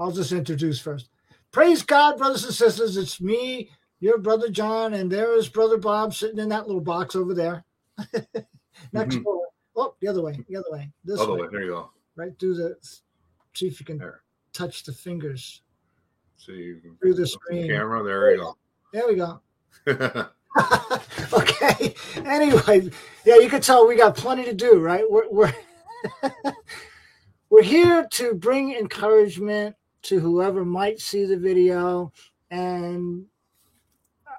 I'll just introduce first. Praise God, brothers and sisters. It's me, your brother John, and there is brother Bob sitting in that little box over there. Next Mhm. door. Oh, the other way. The other way. This Other way. way. There you go. Right through the. See if you can There. touch the fingers See through the screen. camera. There you go. There we go. go. okay. Anyway, yeah, you can tell we got plenty to do, right? We're we're, we're here to bring encouragement to whoever might see the video, and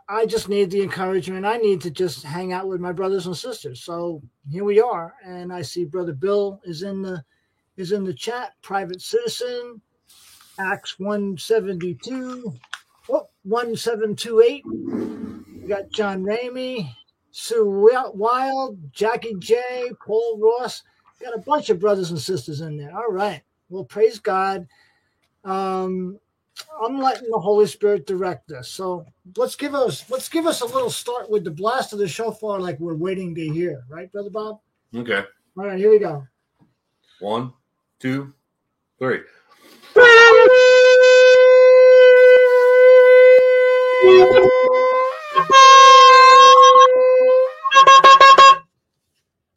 I just need the encouragement. I need to just hang out with my brothers and sisters. So here we are, and I see Brother Bill is in the is in the chat. Private citizen, Acts one seventy oh, two. Oh, 1728. We got John Ramey, Sue Wi- Wild, Jackie J, Paul Ross. Got a bunch of brothers and sisters in there. All right. Well, praise God. Um, I'm letting the Holy Spirit direct us. So let's give us let's give us a little start with the blast of the shofar, like we're waiting to hear, right, Brother Bob? okay. All right, here we go. One, two, three.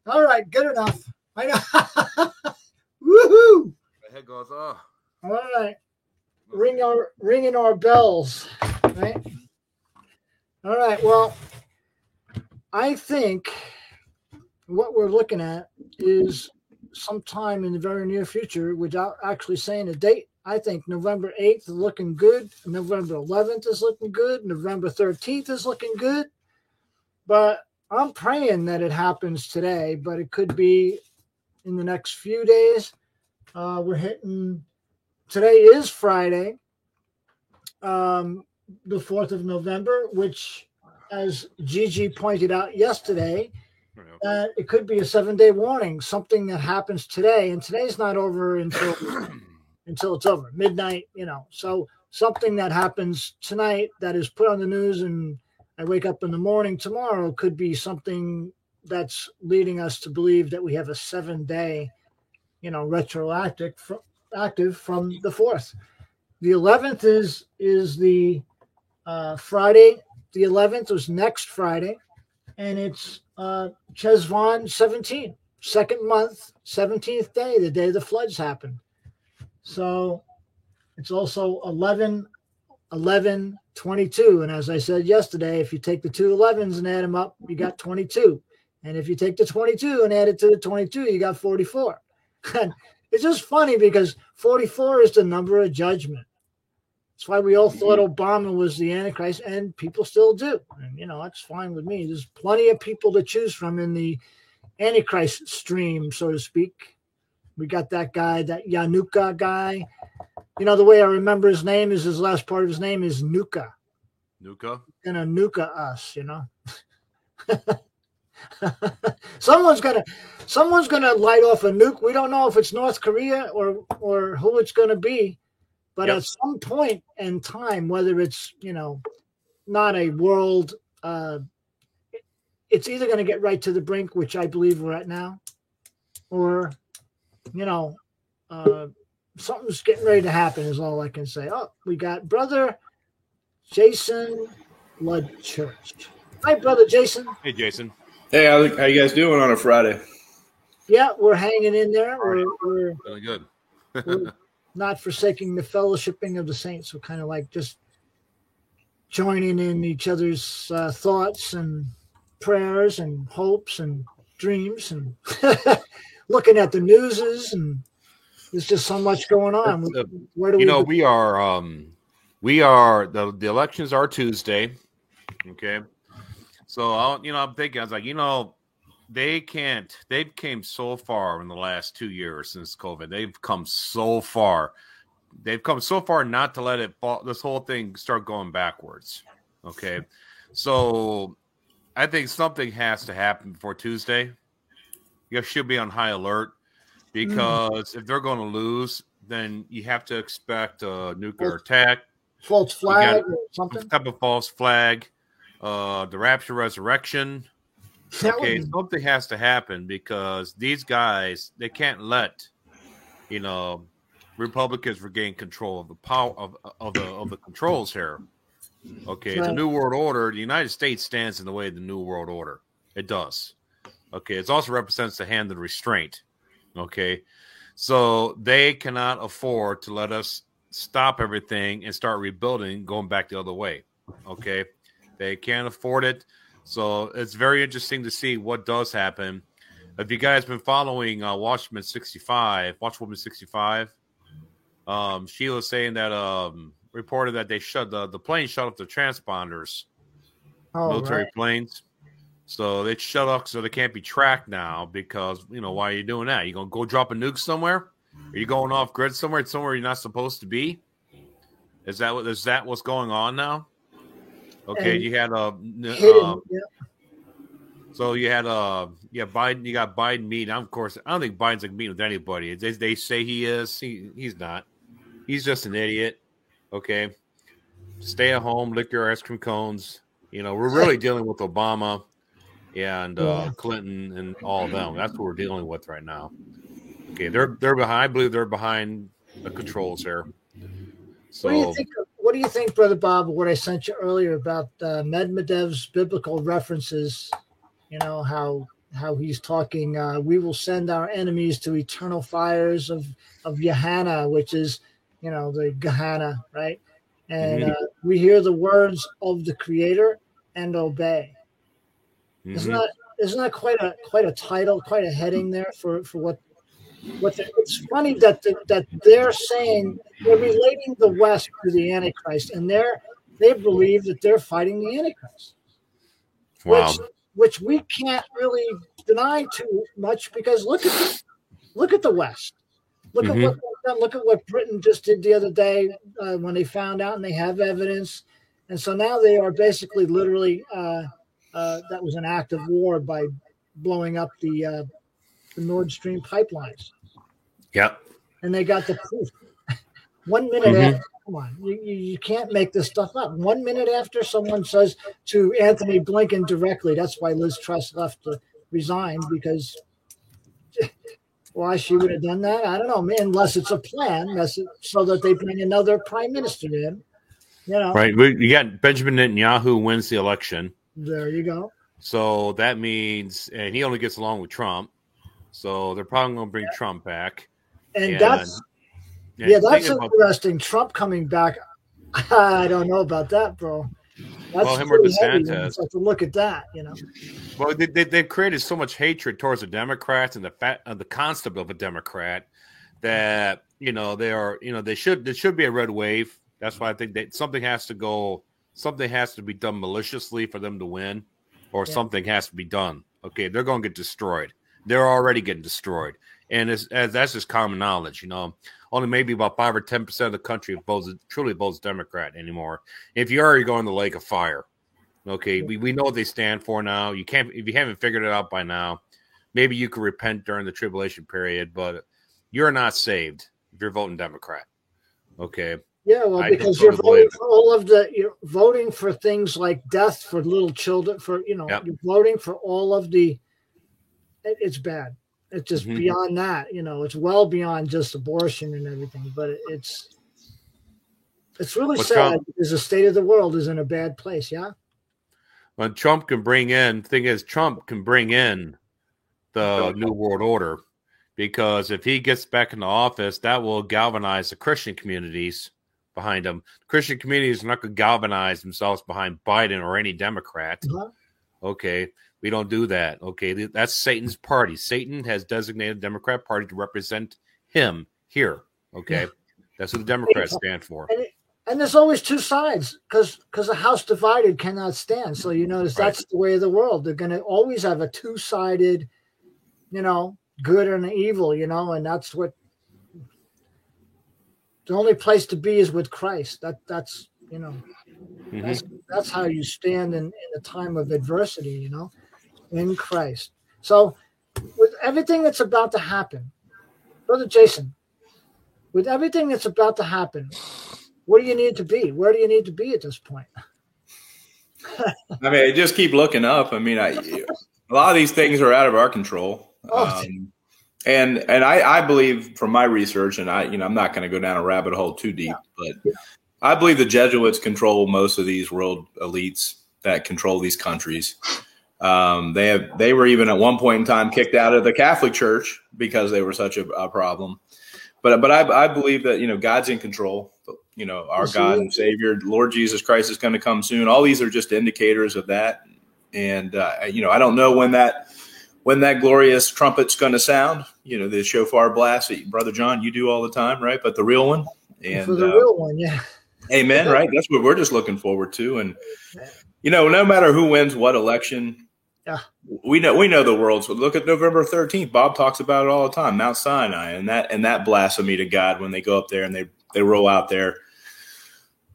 All right, good enough. I know. Woohoo! My head goes, oh. All right. ring our ringing our bells, right? All right. Well, I think what we're looking at is sometime in the very near future, without actually saying a date. I think November 8th is looking good. November 11th is looking good. November 13th is looking good. But I'm praying that it happens today, but it could be in the next few days. Uh, we're hitting today is Friday, um, the 4th of November, which, as Gigi pointed out yesterday, uh, it could be a seven day warning, something that happens today. And today's not over until until it's over, midnight, you know. So something that happens tonight that is put on the news and I wake up in the morning tomorrow could be something that's leading us to believe that we have a seven day, you know, retroactive fr- active from the fourth. The eleventh is is the uh, Friday. The eleventh was next Friday, and it's uh, Cheshvan 17, second month, seventeenth day, the day the floods happened. So it's also 11, 11, 22. And as I said yesterday, if you take the two 11s and add them up, you got 22. And if you take the 22 and add it to the 22, you got 44. And it's just funny because 44 is the number of judgment. That's why we all mm-hmm. thought Obama was the Antichrist, and people still do. And, you know, that's fine with me. There's plenty of people to choose from in the Antichrist stream, so to speak. We got that guy, that Yanuka guy. You know, the way I remember his name is his last part of his name is Nuka. Nuka. Gonna nuka us, you know. someone's gonna someone's gonna light off a nuke. We don't know if it's North Korea or or who it's gonna be, but Yep. at some point in time, whether it's you know not a world uh it's either gonna get right to the brink, which I believe we're at now, or you know, uh something's getting ready to happen is all I can say. Oh, we got brother Jason Blood Church. Hi, brother Jason. Hey, Jason. Hey, how, how you guys doing on a Friday? Yeah, we're hanging in there. We're, we're, Really good. we're not forsaking the fellowshipping of the saints. We're kind of like just joining in each other's uh, thoughts and prayers and hopes and dreams and looking at the newses and there's just so much going on. Where do You we know, we are um we are the the elections are Tuesday. Okay. So I'll you know, I'm thinking I was like, you know, they can't they've came so far in the last two years since COVID. They've come so far. They've come so far not to let it fall this whole thing start going backwards. Okay. So I think something has to happen before Tuesday. You should be on high alert because if they're going to lose, then you have to expect a nuclear attack, false flag or something? some type of false flag, uh, the rapture resurrection. That Okay, would- something has to happen because these guys they can't let you know Republicans regain control of the power of, of the of the controls here. Okay, the Right. New World Order, the United States stands in the way of the New World Order. It does. Okay, it also represents the hand of restraint. Okay, so they cannot afford to let us stop everything and start rebuilding, going back the other way. Okay, they can't afford it. So it's very interesting to see what does happen. If you guys been following uh, Watchmen 65, Watchwoman 65, um, Sheila's saying that um, reported that they shut the, the plane shut off the transponders, Oh, military right. planes. So they shut off so they can't be tracked now because you know why are you doing that? You gonna go drop a nuke somewhere? Are you going off grid somewhere? Somewhere you're not supposed to be? Is that what is that what's going on now? Okay, you had a. Hidden, um, yeah. so you had uh yeah Biden you got Biden meeting. Of course, I don't think Biden's like meeting with anybody. They, they say he is. He, he's not. He's just an idiot. Okay, stay at home, lick your ice cream cones. You know we're really dealing with Obama and uh, Yeah. Clinton and all of them. That's what we're dealing with right now. Okay, they're they're behind. I believe they're behind the controls here. So What do you think? Of, what do you think, brother Bob? of What I sent you earlier about uh, Medvedev's biblical references? You know how how he's talking. Uh, we will send our enemies to eternal fires of of Gehenna, which is you know the Gehenna, right? And Mhm. uh, we hear the words of the Creator and obey. Isn't mhm. that isn't that quite a quite a title, quite a heading there for for what what the, it's funny that the, that they're saying they're relating the West to the Antichrist, and they're they believe that they're fighting the Antichrist, wow. which which we can't really deny too much because look at the, look at the West. Look Mhm. at what done. look at what Britain just did the other day uh, when they found out and they have evidence, and so now they are basically literally uh, uh, that was an act of war by blowing up the uh, the Nord Stream pipelines Yep. and they got the proof. One minute Mhm. after, come on, you, you, can't make this stuff up. One minute after someone says to Antony Blinken directly, that's why Liz Truss left to resign because why she would have done that, I don't know, man, unless it's a plan, so that they bring another prime minister in. You know, Right. We, you got Benjamin Netanyahu wins the election. there you go. So that means, and he only gets along with Trump. So they're probably going to bring Trump back. And that's and yeah, that's thinking about- interesting. Trump coming back. I don't know about that, bro. That's Well, him or pretty heavy when DeSantis. it's to look at that, you know. well, they, they, they've created so much hatred towards the Democrats and the fat, uh, the concept of a Democrat that you know they are, you know, they should there should be a red wave. That's why I think that something has to go, something has to be done maliciously for them to win, or Yeah. something has to be done. Okay, they're going to get destroyed. They're already getting destroyed, and it's, as that's just common knowledge. You know, only maybe about five or ten percent of the country votes truly votes Democrat anymore. If you are, you're going to the lake of fire. Okay, we, we know what they stand for now. You can't if you haven't figured it out by now. Maybe you could repent during the tribulation period, but you're not saved if you're voting Democrat. Okay, Yeah, well, because you're voting for all of the you're voting for things like death for little children. For you know, Yep. you're voting for all of the. it- it's bad. It's just Mhm. beyond that. You know, it's well beyond just abortion and everything. But it's it's really sad wrong? because the state of the world is in a bad place. Yeah. when Trump can bring in, thing is, Trump can bring in the new world order because if he gets back into office, that will galvanize the Christian communities behind him. Christian communities are not going to galvanize themselves behind Biden or any Democrat. Uh-huh. Okay, we don't do that. Okay, that's Satan's party. Satan has designated the Democrat Party to represent him here. Okay, that's what the Democrats stand for. And, it, and there's always two sides because because a house divided cannot stand. So you notice Right. that's the way of the world. They're going to always have a two sided, you know, good and evil. You know, and that's what the only place to be is with Christ. That that's you know Mhm. that's that's how you stand in, in a time of adversity. You know, in Christ. So with everything that's about to happen, brother Jason, with everything that's about to happen, where do you need to be? Where do you need to be at this point? I mean, just keep looking up. I mean, I, a lot of these things are out of our control. Oh. Um, and and I, I believe from my research, and I you know I'm not going to go down a rabbit hole too deep, but I believe the Jesuits control most of these world elites that control these countries. Um, they have they were even at one point in time kicked out of the Catholic Church because they were such a, a problem. But but I, I believe that you know God's in control. You know our God and Savior, Lord Jesus Christ, is going to come soon. All these are just indicators of that. And uh, you know I don't know when that when that glorious trumpet's going to sound. You know the shofar blast that Brother John you do all the time, right? But the real one and For the uh, real one, yeah. Amen. Right. That's what we're just looking forward to. And you know, no matter who wins what election, Yeah. we know we know the world's. Look at November thirteenth. Bob talks about it all the time. Mount Sinai and that and that blasphemy to God when they go up there and they they roll out their,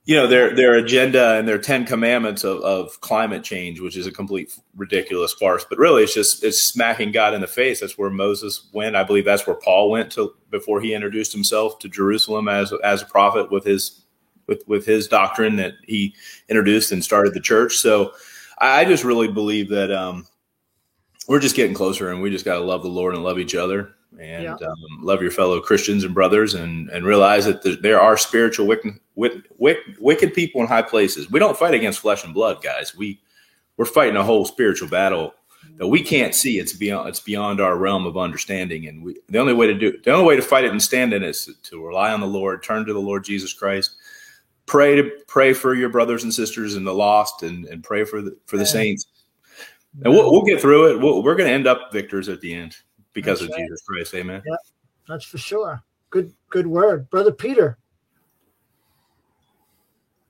you know, their their agenda and their Ten Commandments of, of climate change, which is a complete ridiculous farce. But really, it's just it's smacking God in the face. That's where Moses went. I believe that's where Paul went to before he introduced himself to Jerusalem as as a prophet with his with with his doctrine that he introduced and started the church. So I, just really believe that um, we're just getting closer, and we just got to love the Lord and love each other, and Yeah. um, love your fellow Christians and brothers, and and realize that there, there are spiritual wicked, wicked, wicked people in high places. We don't fight against flesh and blood, guys. We we're fighting a whole spiritual battle that we can't see. It's beyond it's beyond our realm of understanding, and we the only way to do the only way to fight it and stand in it is to rely on the Lord, turn to the Lord Jesus Christ, pray to pray for your brothers and sisters and the lost, and and pray for the for the Yeah. saints, and we'll, we'll get through it. We'll, we're going to end up victors at the end because That's of right. Jesus Christ. Amen. That's for sure. Good good word. Brother Peter.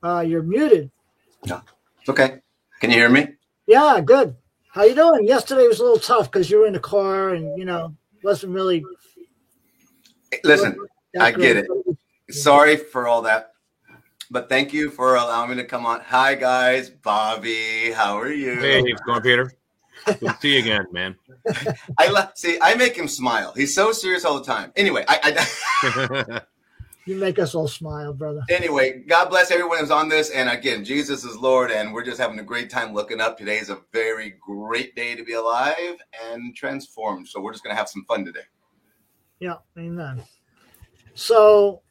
Uh, you're muted. No. Okay. Can you hear me? Yeah, good. How you doing? Yesterday was a little tough because you were in the car and you know wasn't really. Listen, I get it. sorry for all that, but thank you for allowing me to come on. Hi, guys. Bobby, how are you? Hey, how's it going, Peter? Good to see you again, man. I lo- see. I make him smile. He's so serious all the time. Anyway, I, I You make us all smile, brother. anyway, God bless everyone who's on this. And again, Jesus is Lord, and we're just having a great time looking up. Today is a very great day to be alive and transformed. So we're just gonna have some fun today. Yeah, amen. So,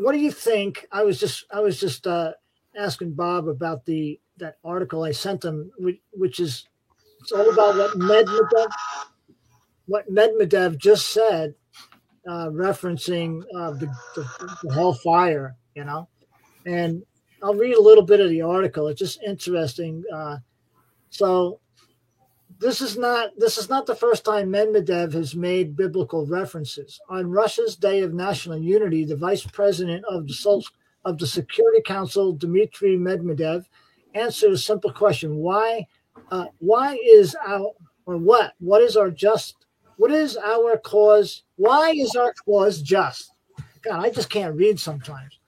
what do you think? I was just I was just uh, asking Bob about the that article I sent him, which, which is it's all about what Medvedev what Medvedev just said, uh, referencing uh, the, the the hellfire, you know, and I'll read a little bit of the article. It's just interesting. Uh, so this is not this is not the first time Medvedev has made biblical references. On Russia's Day of National Unity, the Vice President of the of the Security Council, Dmitry Medvedev, answered a simple question: Why, uh, why is our or what? What is our just? What is our cause? Why is our cause just? God, I just can't read sometimes.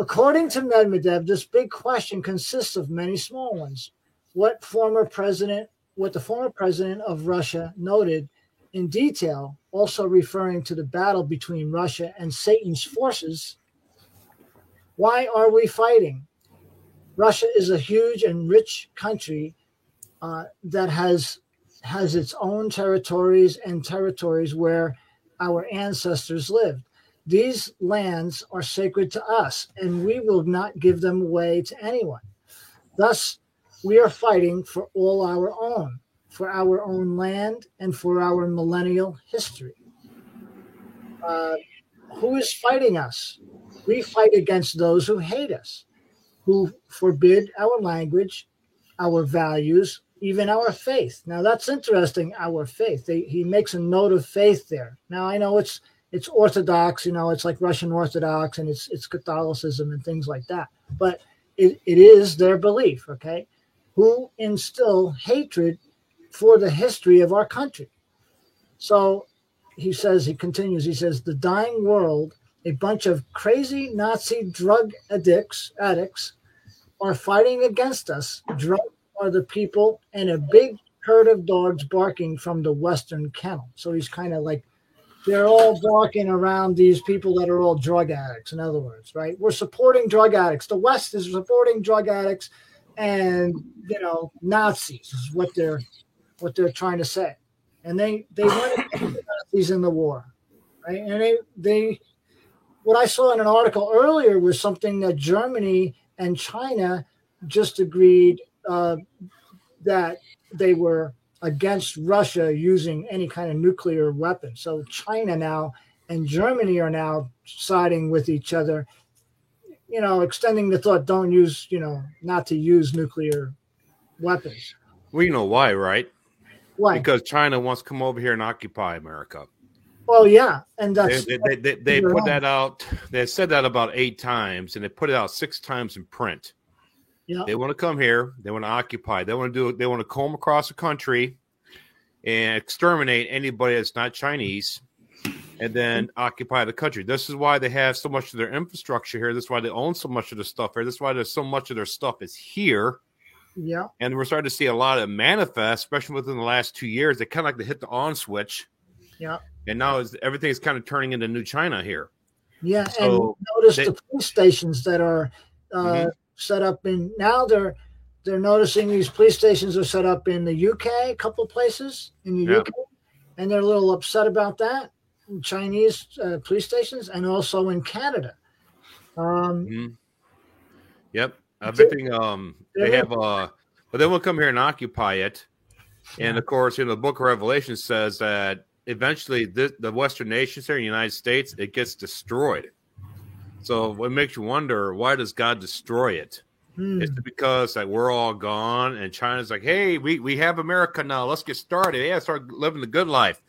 According to Medvedev, this big question consists of many small ones. What former president what the former president of Russia noted in detail, also referring to the battle between Russia and Satan's forces. Why are we fighting? Russia is a huge and rich country uh, that has has its own territories and territories where our ancestors lived. These lands are sacred to us, and we will not give them away to anyone. Thus, we are fighting for all our own, for our own land, and for our millennial history. Uh, who is fighting us? We fight against those who hate us, who forbid our language, our values, even our faith. Now that's interesting. Our faith. They, he makes a note of faith there. Now I know it's it's Orthodox. You know, it's like Russian Orthodox, and it's it's Catholicism and things like that. But it, it is their belief. Okay, who instill hatred for the history of our country. So he says, he continues, he says, the dying world, a bunch of crazy Nazi drug addicts, addicts, are fighting against us. Drugs are the people, and a big herd of dogs barking from the Western kennel. So he's kind of like, they're all barking around these people that are all drug addicts, in other words, right? We're supporting drug addicts. The West is supporting drug addicts and you know Nazis is what they're what they're trying to say, and they they against the in the war, right? And they they what I saw in an article earlier was something that Germany and China just agreed uh, that they were against Russia using any kind of nuclear weapon. So China now and Germany are now siding with each other, you know, extending the thought don't use, you know, not to use nuclear weapons. We know why, right? Why? Because China wants to come over here and occupy America. well, yeah, and They, that's they, they, they, put that out. They said that about eight times, and they put it out six times in print. yeah, They want to come here. They want to occupy. They want to do. They want to comb across the country and exterminate anybody that's not Chinese, and then occupy the country. This is why they have so much of their infrastructure here. This is why they own so much of the stuff here. This is why there's so much of their stuff is here. yeah, And we're starting to see a lot of it manifest, especially within the last two years. They kind of like to hit the on switch, yeah, and now is everything is kind of turning into new China here. yeah. So, and notice they- the police stations that are uh, Mhm. set up in now they're they're noticing these police stations are set up in the UK, a couple places in the Yeah. UK, and they're a little upset about that. Chinese uh, police stations, and also in Canada. Um, Mhm. Yep. Everything. Um, they have. Uh, but they will come here and occupy it. And of course, you know, the Book of Revelation says that eventually the, the Western nations here in the United States it gets destroyed. So it makes you wonder why does God destroy it? hmm, Is it because like we're all gone and China's like, hey, we, we have America now. Let's get started. Yeah, start living the good life.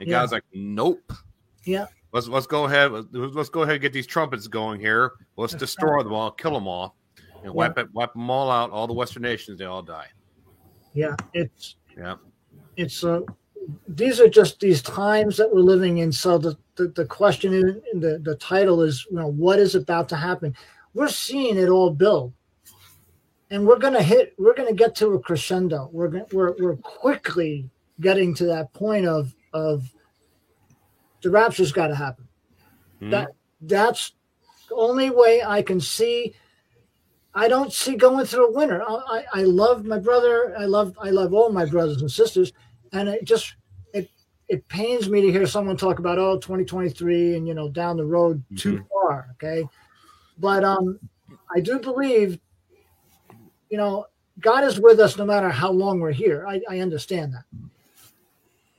And Yeah. God's like, nope. Yeah. Let's let's go ahead. Let's go ahead and get these trumpets going here. Let's destroy them all, kill them all, and wipe it, wipe them all out. All the Western nations, they all die. yeah, it's Yeah. it's uh, these are just these times that we're living in. So the the, the question in, in the the title is, you know, what is about to happen? We're seeing it all build, and we're gonna hit. We're gonna get to a crescendo. We're gonna, we're we're quickly getting to that point of of the rapture's got to happen. Mhm. That that's the only way I can see. I don't see going through a winter. I, I, I love my brother. I love I love all my brothers and sisters, and it just it it pains me to hear someone talk about oh 2023 and you know down the road too far. Okay, but um, I do believe, you know, God is with us no matter how long we're here. I, I understand that.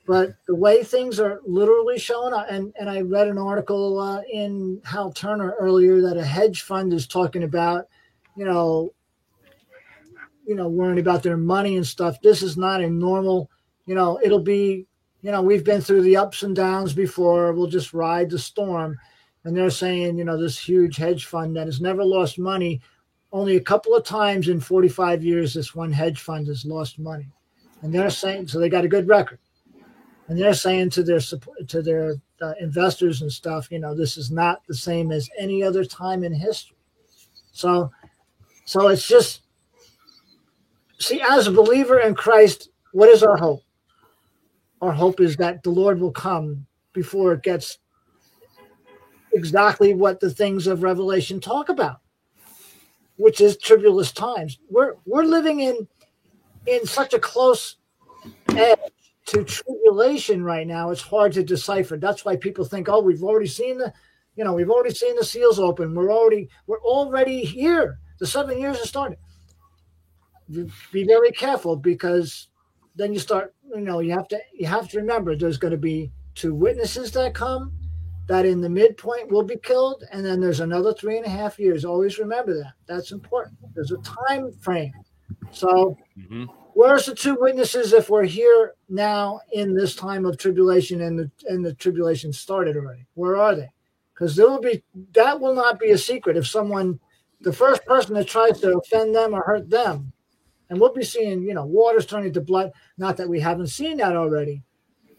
But the way things are literally shown, and, and I read an article uh, in Hal Turner earlier that a hedge fund is talking about, you know, you know, worrying about their money and stuff. This is not a normal, you know, it'll be, you know, we've been through the ups and downs before. We'll just ride the storm. And they're saying, you know, this huge hedge fund that has never lost money, only a couple of times in 45 years, this one hedge fund has lost money. And they're saying, so they got a good record and they're saying to their to their uh, investors and stuff, you know, this is not the same as any other time in history. So, so it's just see, as a believer in Christ, what is our hope? Our hope is that the Lord will come before it gets exactly what the things of Revelation talk about, which is tribulous times. We're we're living in in such a close edge to tribulation right now, it's hard to decipher. That's why people think, oh, we've already seen the, you know, we've already seen the seals open. We're already, we're already here. The seven years has started. Be very careful because then you start, you know, you have to, you have to remember there's going to be two witnesses that come that in the midpoint will be killed. And then there's another three and a half years. Always remember that. That's important. There's a time frame. So, Mhm. Where's the two witnesses if we're here now in this time of tribulation and the and the tribulation started already? Where are they? Because there will be that will not be a secret if someone, the first person that tries to offend them or hurt them, and we'll be seeing you know waters turning to blood. Not that we haven't seen that already,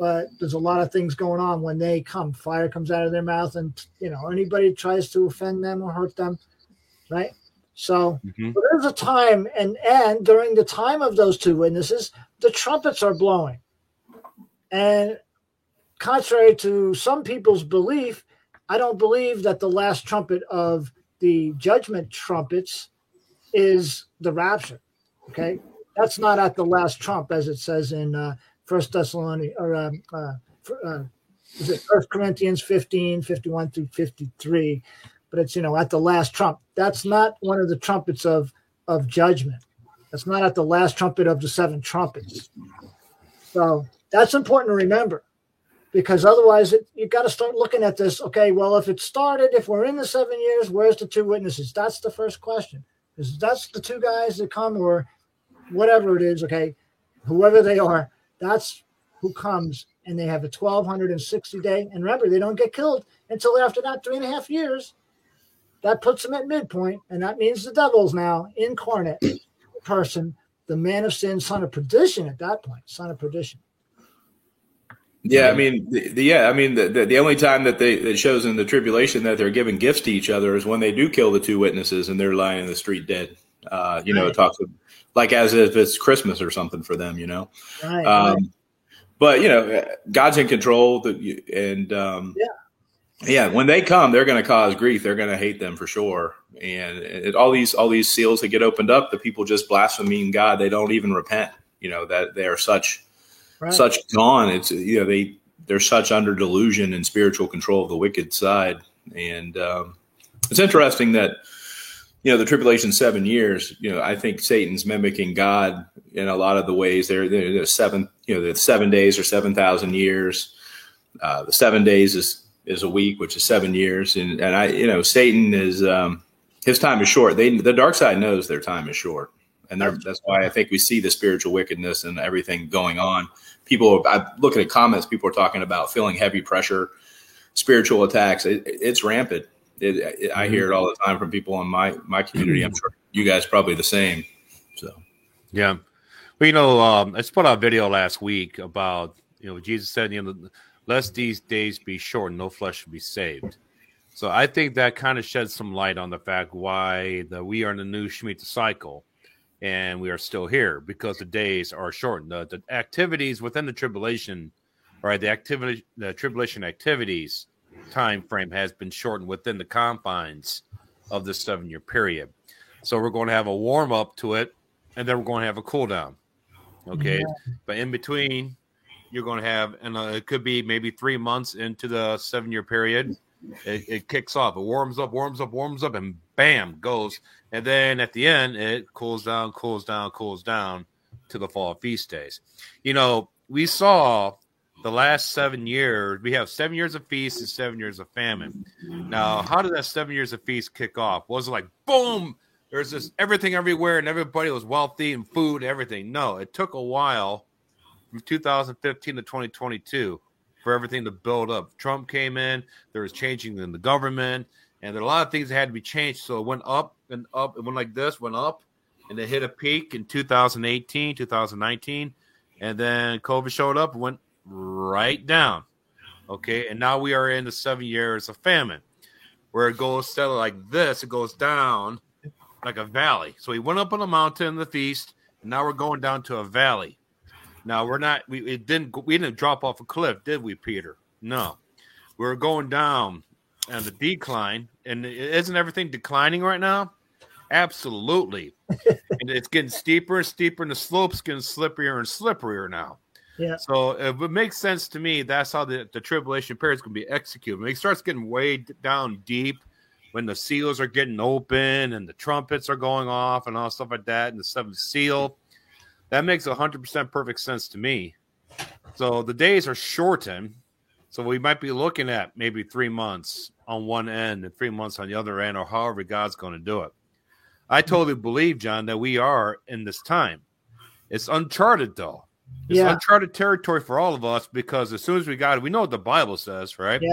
but there's a lot of things going on when they come. Fire comes out of their mouth, and you know anybody tries to offend them or hurt them, right? So Mhm. there's a time, and and during the time of those two witnesses, the trumpets are blowing, and contrary to some people's belief, I don't believe that the last trumpet of the judgment trumpets is the rapture. Okay, that's not at the last trump, as it says in uh, First Thessalonians or um, uh, uh, is it First Corinthians 15, 51 through 53. But it's, you know, at the last trump. That's not one of the trumpets of of judgment. That's not at the last trumpet of the seven trumpets. So that's important to remember because otherwise it, you got to start looking at this. Okay, well, if it started, if we're in the seven years, where's the two witnesses? That's the first question. Is that's the two guys that come or whatever it is, okay, whoever they are, that's who comes and they have a 1260 day. And remember, they don't get killed until after that three and a half years. That puts them at midpoint, and that means the devil's now incarnate person, the man of sin, son of perdition at that point, son of perdition. Yeah, I mean, the, the, yeah, I mean, the, the, the only time that they it shows in the tribulation that they're giving gifts to each other is when they do kill the two witnesses and they're lying in the street dead. Uh, you know, it talks like as if it's Christmas or something for them. You know, Right. um, right. but you know, God's in control. And um, Yeah. Yeah, when they come, they're going to cause grief. They're going to hate them for sure. And it, all these all these seals that get opened up, the people just blaspheming God. They don't even repent. You know that they are such Right. such gone. It's you know they they're such under delusion and spiritual control of the wicked side, and um, it's interesting that you know the tribulation seven years. You know I think Satan's mimicking God in a lot of the ways. They're, they're seven you know the seven days or seven thousand years. Uh, the seven days is is a week, which is seven years, and and I you know Satan is um, his time is short. They the dark side knows their time is short. And that's why I think we see the spiritual wickedness and everything going on. People i look at comments people are talking about feeling heavy pressure spiritual attacks. It, it's rampant. It, it, i hear it all the time from people in my my community. I'm sure you guys probably the same. So. Yeah. Well, you know, um, I just put out a video last week about, you know, Jesus said, you know, lest these days be short, no flesh should be saved. So I think that kind of sheds some light on the fact why that we are in the new Shemitah cycle and we are still here because the days are shortened. The, the activities within the tribulation, right? The activity, the tribulation activities time frame has been shortened within the confines of this seven year period. So we're going to have a warm up to it, and then we're going to have a cool down. Okay, but in between, you're going to have, and uh, it could be maybe three months into the seven year period. It, it kicks off, it warms up, warms up, warms up, and bam goes. And then at the end, it cools down, cools down, cools down to the fall feast days. You know, we saw the last seven years, we have seven years of feast and seven years of famine. Now, how did that seven years of feast kick off? Was it like boom? There's this everything everywhere, and everybody was wealthy and food, everything. No, it took a while from 2015 to 2022 for everything to build up. Trump came in, there was changing in the government, and there are a lot of things that had to be changed. So it went up and up. It went like this, went up, and it hit a peak in 2018, 2019, and then COVID showed up, went right down. Okay, and now we are in the seven years of famine, where it goes like this, it goes down like a valley. So we went up on a mountain, in the feast, and now we're going down to a valley. Now we're not. We it didn't. We didn't drop off a cliff, did we, Peter? No, we're going down and the decline. And isn't everything declining right now? Absolutely. and it's getting steeper and steeper, and the slope's getting slipperier and slipperier now. Yeah. So it makes sense to me. That's how the, the tribulation period is going to be executed. When it starts getting way down deep, when the seals are getting open and the trumpets are going off and all stuff like that, and the seventh seal, that makes 100% perfect sense to me. So the days are shortened. So we might be looking at maybe three months on one end and three months on the other end, or however God's going to do it. I totally believe, John, that we are in this time. It's uncharted, though. It's Yeah. uncharted territory for all of us because as soon as we got it, we know what the Bible says, right? Yeah.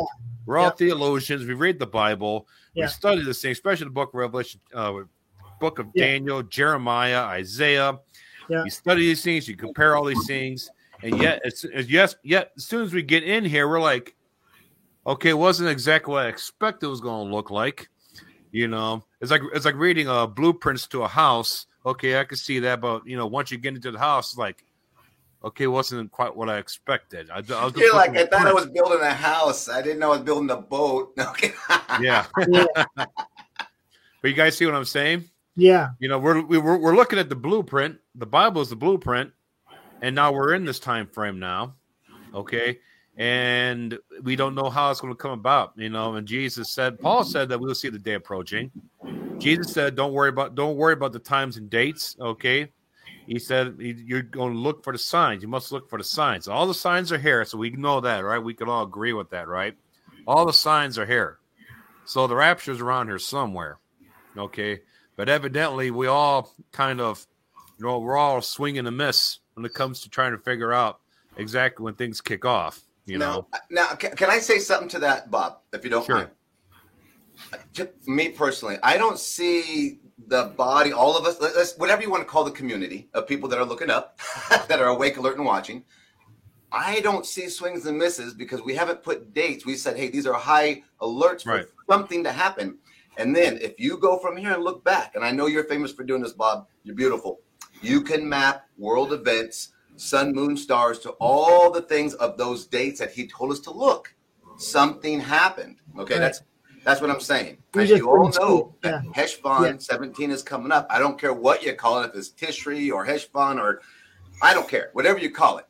We're all Yeah. theologians. We read the Bible. Yeah. We study this thing, especially the book of Revelation, uh, book of. Daniel, Jeremiah, Isaiah. Yeah. You study these things, you compare all these things, and yet, as, as yes, yet as soon as we get in here, we're like, okay, it wasn't exactly what I expected it was going to look like. You know, it's like it's like reading uh, blueprints to a house. Okay, I can see that, but you know, once you get into the house, it's like, okay, it wasn't quite what I expected. I, I was You're like, I at thought I was building a house. I didn't know I was building a boat. Okay. yeah. Yeah. but you guys see what I'm saying? Yeah. You know, we're we- we're we're looking at the blueprint. The Bible is the blueprint, and now we're in this time frame now. Okay, and we don't know how it's going to come about. You know, and Jesus said, Paul said that we'll see the day approaching. Jesus said, "Don't worry about don't worry about the times and dates." Okay, he said you're going to look for the signs. You must look for the signs. All the signs are here, so we know that, right? We could all agree with that, right? All the signs are here. So the rapture's around here somewhere. Okay. But evidently we all kind of you know, we're all swinging a miss when it comes to trying to figure out exactly when things kick off. You know. Now, now can, can I say something to that, Bob, if you don't Sure. mind? To me personally, I don't see the body, all of us, let- let's, whatever you want to call the community of people that are looking up, that are awake, alert, and watching. I don't see swings and misses because we haven't put dates. We said, hey, these are high alerts for Right. something to happen. And then if you go from here and look back, and I know you're famous for doing this, Bob, you're beautiful. You can map world events, sun, moon, stars to all the things of those dates that he told us to look. Something happened. Okay, Right. that's that's what I'm saying. We And you all know it. that Yeah. Heshvan Yeah. 17 is coming up. I don't care what you call it, if it's Tishri or Heshvan or I don't care, whatever you call it.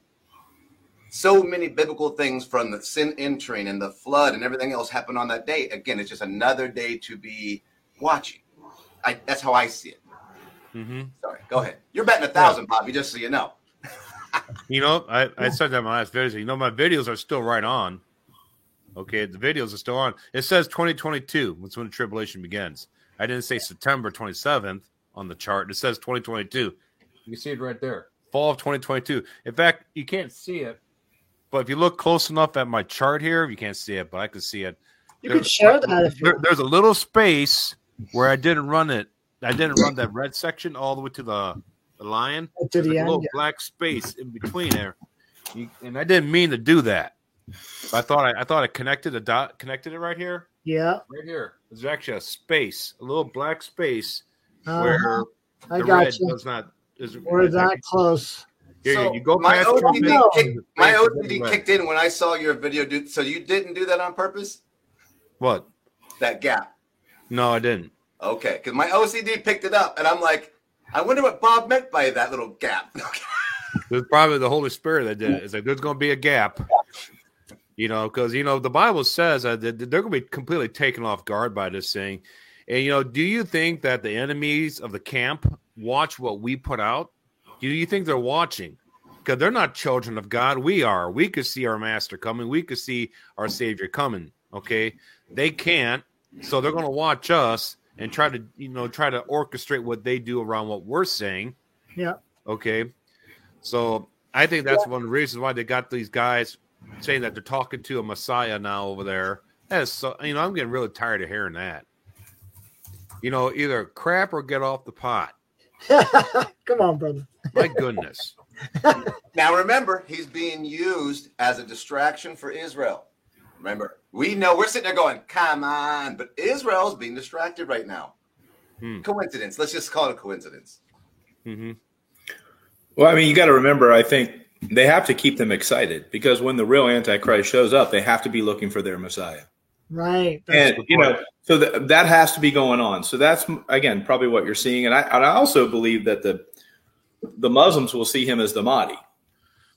So many biblical things from the sin entering and the flood and everything else happened on that day. Again, it's just another day to be watching. I, that's how I see it. hmm Sorry, go ahead. You're betting a thousand, Bobby, just so you know. You know, I, I said that in my last video. You know, my videos are still right on. Okay, the videos are still on. It says 2022. That's when the tribulation begins. I didn't say September 27th on the chart. It says 2022. You can see it right there. Fall of 2022. In fact, you can't see it, but if you look close enough at my chart here, you can't see it, but I can see it. You could share that if you There, there's a little space where I didn't run it. I didn't run that red section all the way to the, the lion. to There's the a end. little black space in between there, You- and I didn't mean to do that. I thought I, I thought I connected a dot, connected it right here, Yeah, right here. There's actually a space, a little black space uh, where I the got red you. does not. Is, We're is that close. Here, So, you go my OCD, kicked, my OCD kicked in when I saw your video, dude. So you didn't do that on purpose? What? That gap. No, I didn't. Okay, because my OCD picked it up, and I'm like, I wonder what Bob meant by that little gap. There's probably the Holy Spirit that did it. It's like there's going to be a gap, you know, because you know the Bible says that they're going to be completely taken off guard by this thing. And you know, do you think that the enemies of the camp watch what we put out? Do you think they're watching? Because they're not children of God. We are. We could see our Master coming. We could see our Savior coming. Okay, they can't, so they're going to watch us and try to, you know, try to orchestrate what they do around what we're saying. Yeah. Okay. So I think that's one of the reasons why they got these guys saying that they're talking to a Messiah now over there. That's so you know, I'm getting really tired of hearing that. You know, either crap or get off the pot. Come on, brother. My goodness. now remember, he's being used as a distraction for Israel. Remember, we know we're sitting there going, "Come on," but Israel's being distracted right now. Hmm. Coincidence. Let's just call it a coincidence. hmm Well, I mean, you got to remember, I think they have to keep them excited because when the real Antichrist shows up, they have to be looking for their Messiah. Right. That's, And, you know, so th- that has to be going on. So that's, again, probably what you're seeing. And I, and I also believe that the, the Muslims will see him as the Mahdi.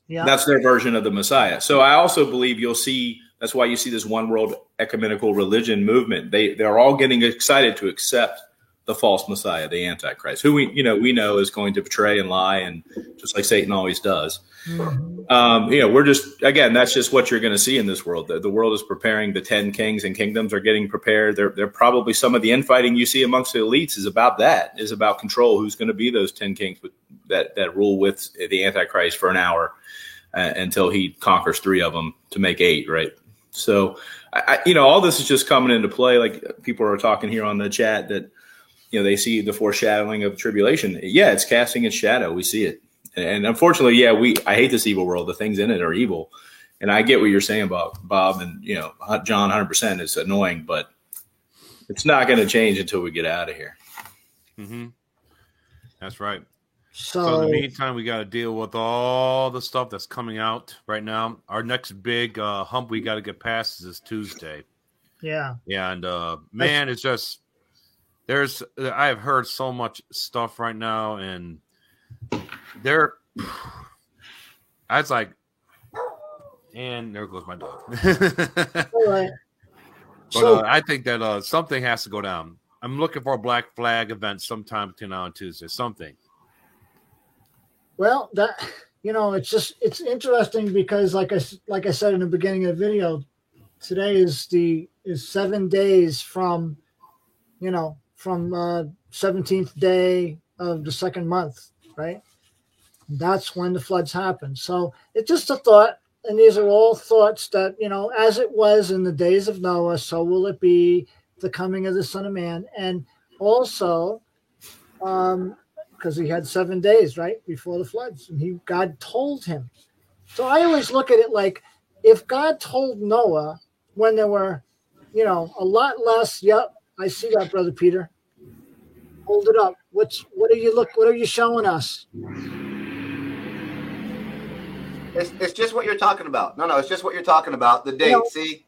yeah. That's their version of the Messiah. So I also believe you'll see. That's why you see this one world ecumenical religion movement. They they're all getting excited to accept the false Messiah, the Antichrist, who we you know we know is going to betray and lie, and just like Satan always does. Mhm. Um, you know, we're just again, that's just what you're going to see in this world. The, the world is preparing. The ten kings and kingdoms are getting prepared. They're they're probably some of the infighting you see amongst the elites is about that. Is about control. Who's going to be those ten kings with, that that rule with the Antichrist for an hour uh, until he conquers three of them to make eight, right? So, I, you know, all this is just coming into play. Like people are talking here on the chat that you know they see the foreshadowing of tribulation. Yeah, it's casting its shadow. We see it. And unfortunately, yeah, we I hate this evil world. The things in it are evil, and I get what you're saying about Bob and you know John. 100 percent is annoying, but it's not going to change until we get out of here. Mm-hmm. That's right. So, So in the meantime, we got to deal with all the stuff that's coming out right now. Our next big uh, hump we got to get past is this Tuesday. yeah. And uh, man, it's just there's I've heard so much stuff right now, and there, I was like, And there goes my dog. Right. But So uh, I think that uh, something has to go down. I'm looking for a Black Flag event sometime between now and Tuesday. Something. Well, that you know, it's just it's interesting because, like I like I said in the beginning of the video, today is the is seven days from, you know, from uh seventeenth day of the second month, right? That's when the floods happen. So it's just a thought, and these are all thoughts that you know, as it was in the days of Noah, so will it be the coming of the Son of Man, and also. Um, because he had seven days right before the floods and he god told him so i always look at it like if god told noah when there were you know a lot less yep i see that brother peter hold it up what's what are you look what are you showing us It's, it's just what you're talking about. No, no, it's just what you're talking about. The date. No. See,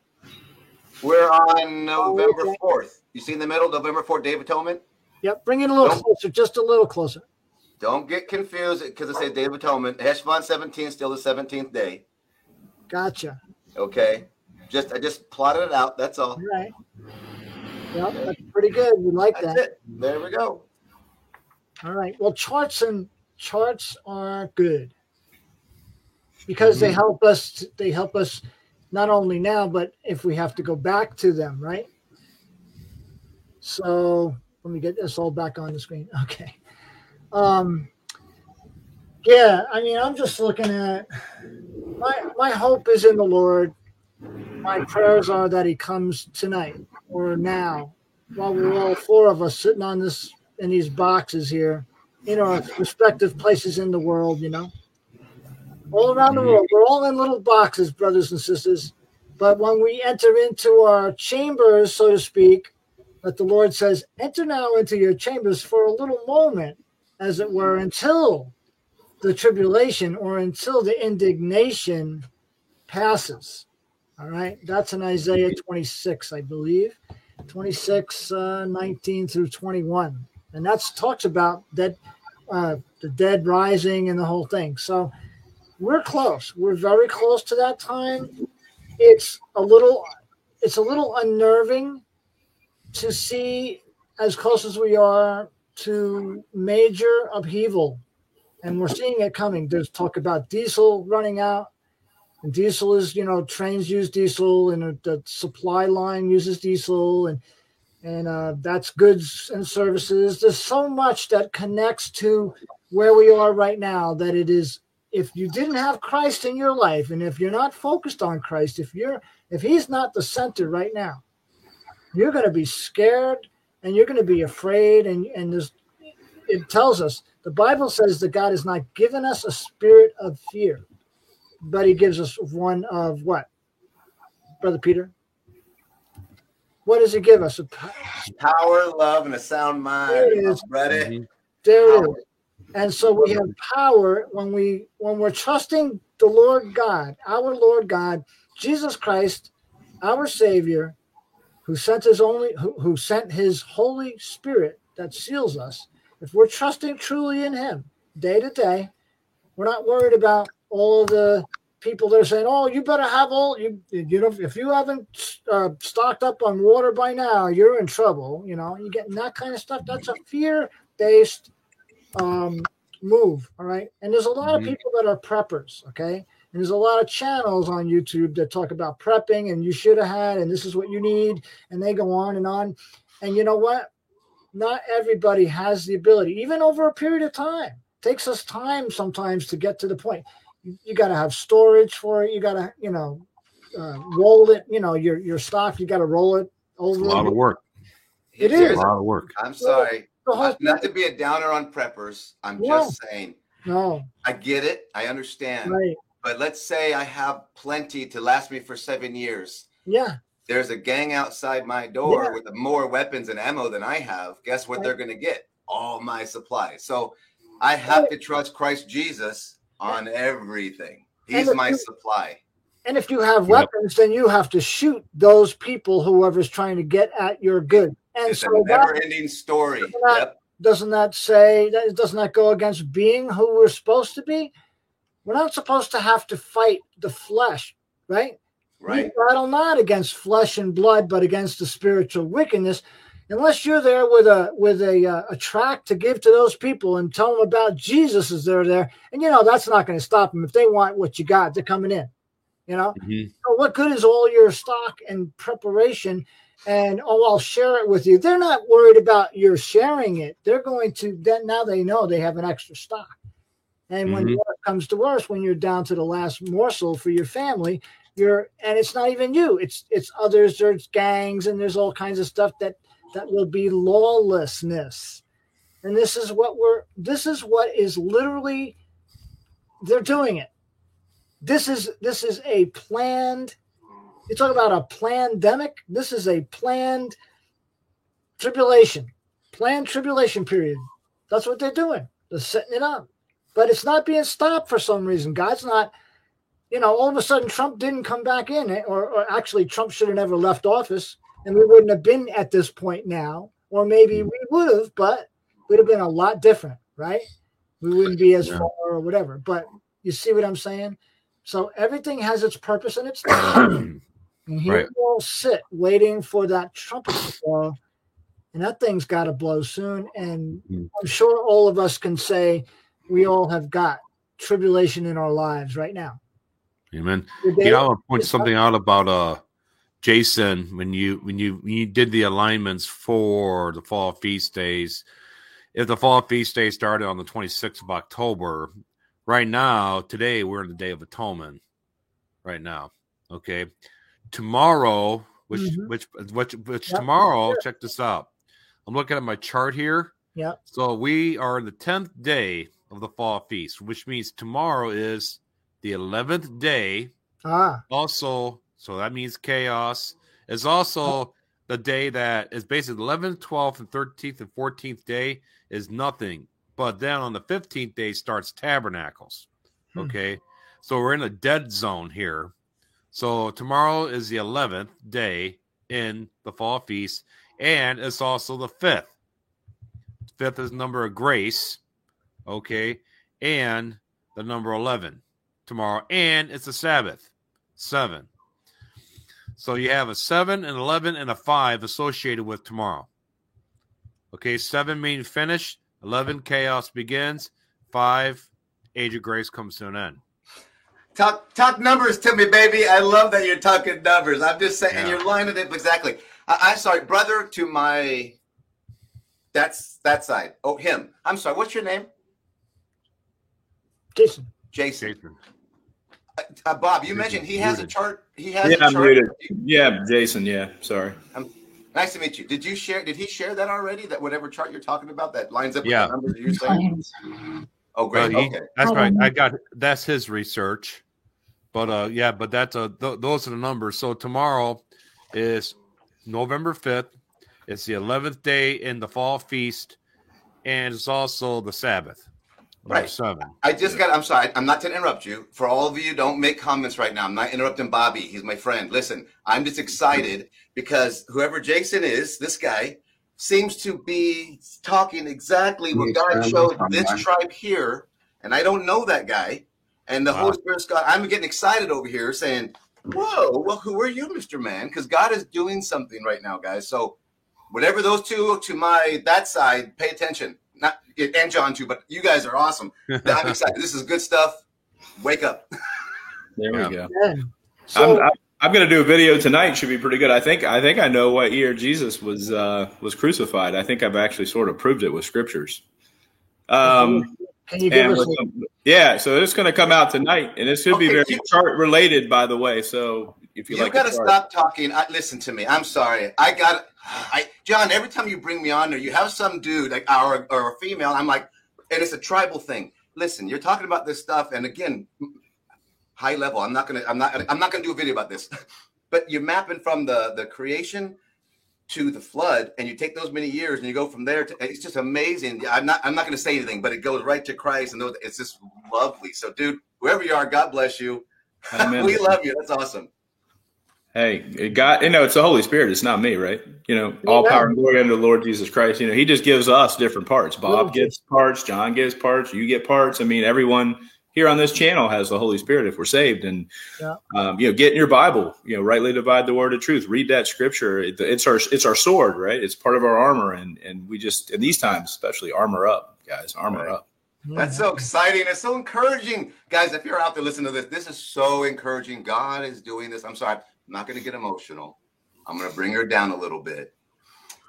we're on oh, November 4th. You see in the middle, November 4th, Day of Atonement? yep bring it a little Nope. closer just a little closer Don't get confused because it says Day of Atonement. Cheshvan 17 still the 17th day. gotcha Okay. Just I just plotted it out. That's all. all right yep that's pretty good we like That's that it. There we go. All right. Well, charts and charts are good because they help us. They help us not only now, but if we have to go back to them, right? So let me get this all back on the screen. Okay. Um. Yeah, I mean, I'm just looking at my my hope is in the Lord. My prayers are that He comes tonight or now, while we're all four of us sitting on this in these boxes here in our respective places in the world, you know. All around the mm-hmm. world. We're all in little boxes, brothers and sisters. But when we enter into our chambers, so to speak, that the Lord says, enter now into your chambers for a little moment, as it were, until the tribulation or until the indignation passes. All right. That's in Isaiah 26, I believe. 26, uh, 19 through 21 and that's talks about that uh, the dead rising and the whole thing. So we're close. We're very close to that time. It's a little, it's a little unnerving to see as close as we are to major upheaval, and we're seeing it coming. There's talk about diesel running out. And diesel is, you know, trains use diesel, and the supply line uses diesel, and and uh, that's goods and services. There's so much that connects to where we are right now that it is. If you didn't have Christ in your life, and if you're not focused on Christ, if you're if He's not the center right now, you're going to be scared and you're going to be afraid. And and there's, it tells us the Bible says that God has not given us a spirit of fear, but He gives us one of what, Brother Peter? What does He give us? A Power, love, and a sound There it mind. is. Mhm. There it is. And so we have power when we when we're trusting the Lord God, our Lord God, Jesus Christ, our Savior, who sent his only who, who sent his Holy Spirit that seals us. If we're trusting truly in him day to day, we're not worried about all of the people that are saying, "Oh, you better have all you you know if you haven't uh, stocked up on water by now, you're in trouble." You know, you're getting that kind of stuff. That's a fear-based um, move. All right. And there's a lot Mhm. of people that are preppers. Okay. And there's a lot of channels on YouTube that talk about prepping and you should have had, and this is what you need. And they go on and on. And you know what? Not everybody has the ability, even over a period of time. takes us time sometimes to get to the point. You, you got to have storage for it. You got to, you know, uh, roll it. You know, your your stock. You got to roll it over. It's a lot of work. It A is. Here's- lot of work. I'm sorry. Not, not to be a downer on preppers. I'm No. just saying. no, I get it. I understand. right? But let's say I have plenty to last me for seven years. Yeah, There's a gang outside my door Yeah. with more weapons and ammo than I have. Guess what Right. they're going to get? All my supplies. So I have to trust Christ Jesus on everything. He's my you- supply. And if you have Yep. weapons, then you have to shoot those people, whoever's trying to get at your good. And It's a so that, never-ending story. that- Yep. doesn't that say that doesn't that go against being who we're supposed to be? We're not supposed to have to fight the flesh. right? Right. We battle not against flesh and blood, but against the spiritual wickedness. Unless you're there with a with a uh, a tract to give to those people and tell them about Jesus as they're there, and you know that's not going to stop them if they want what you got. They're coming in, you know. Mhm. So what good is all your stock and preparation? And oh, I'll share it with you. They're not worried about your sharing it. They're going to then now they know they have an extra stock. And when Mhm. work comes to worse, when you're down to the last morsel for your family, you're and it's not even you. It's it's others. There's gangs and there's all kinds of stuff that that will be lawlessness. And this is what we're. This is what is literally. They're doing it. This is this is a planned. You talk about a pandemic. This is a planned tribulation, planned tribulation period. That's what they're doing. They're setting it up, but it's not being stopped for some reason. God's not. You know, all of a sudden Trump didn't come back in, eh, or, or actually Trump should have never left office, and we wouldn't have been at this point now. Or maybe we would have, but it would have been a lot different, right? We wouldn't be as Yeah. far or whatever. But you see what I'm saying? So everything has its purpose and its time. And here Right. we all sit waiting for that trumpet to blow. And that thing's got to blow soon. And Mm. I'm sure all of us can say we all have got tribulation in our lives right now. Amen. You know, I want to point something out about uh Jason when you when you when you did the alignments for the fall feast days. If the fall feast day started on the 26th of October, right now, today we're in the Day of Atonement. Right now, okay. Tomorrow, which Mhm. which which which Yep. tomorrow? Check this out. I'm looking at my chart here. Yeah. So we are in the 10th day of the fall feast, which means tomorrow is the 11th day ah, also so that means chaos. Is also the day that is basically 11th 12th and 13th and 14th day is nothing. But then on the 15th day starts tabernacles. Hmm. okay? So we're in a dead zone here. So tomorrow is the 11th day in the fall feast and it's also the 5th fifth is number of grace okay? And the number 11 tomorrow and it's a sabbath seven so you have a seven and 11 and a five associated with tomorrow okay seven meaning finish 11 chaos begins five age of grace comes to an end Talk talk numbers to me, baby. I love that you're talking numbers. I'm just saying, and you're lining it exactly. I, I'm sorry, brother to my. That's that side. Oh, him. I'm sorry. What's your name? Jason. Jason. Jason. Uh, Bob, you mentioned he has a chart. He has Yeah, a I'm chart. muted. Yeah, Jason. Yeah, sorry. Nice to meet you. Did you share? Did he share that already? That whatever chart you're talking about that lines up with the numbers you're saying. Oh, Well, great. he- okay. that's right i got that's his research but uh yeah but that's a th- those are the numbers so tomorrow is november 5th it's the 11th day in the fall feast and it's also the sabbath number Right. seven I just got. I'm sorry. I'm not to interrupt you. For all of you, don't make comments right now. I'm not interrupting Bobby. He's my friend. Listen, I'm just excited because whoever Jason is, this guy seems to be talking exactly what God showed this tribe here, and I don't know that guy. And the Wow. Holy Spirit's God. I'm getting excited over here, saying, "Whoa, well, who are you, Mister Man?" Because God is doing something right now, guys. So, whatever those two to my that side, pay attention. Not and John too, but you guys are awesome. I'm excited. This is good stuff. Wake up. There Yeah. we go. Man. So, I'm, I'm, I'm going to do a video tonight. Should be pretty good. I think. I think I know what year Jesus was uh, was crucified. I think I've actually sort of proved it with scriptures. Um, can you give us with some- yeah, so it's going to come out tonight, and it should be very you- chart related, by the way. So if you like, You like, got to the stop talking. I, listen to me. I'm sorry. I got. I John. Every time you bring me on there, you have some dude like or or a female. I'm like, and it's a tribal thing. Listen, you're talking about this stuff, and again, high level. I'm not gonna. I'm not. I'm not gonna do a video about this. But you're mapping from the the creation to the flood, and you take those many years, and you go from there to. It's just amazing. I'm not. I'm not gonna say anything, but it goes right to Christ, and those, it's just lovely. So, dude, whoever you are, God bless you. We love you. That's awesome. Hey, it got you know it's the Holy Spirit. It's not me, right? You know, all Amen. power and glory unto the Lord Jesus Christ. You know, He just gives us different parts. Bob Little gets parts, John gives parts, you get parts. I mean, everyone here on this channel has the Holy Spirit if we're saved. And Yeah. um, you know, get in your Bible. You know, rightly divide the word of truth. Read that scripture. It- it's our it's our sword, right? It's part of our armor, and and we just in these times, especially, armor up, guys. Armor Right. up. That's so exciting. It's so encouraging. Guys, if you're out there listening to this, this is so encouraging. God is doing this. I'm sorry, I'm not going to get emotional. I'm going to bring her down a little bit.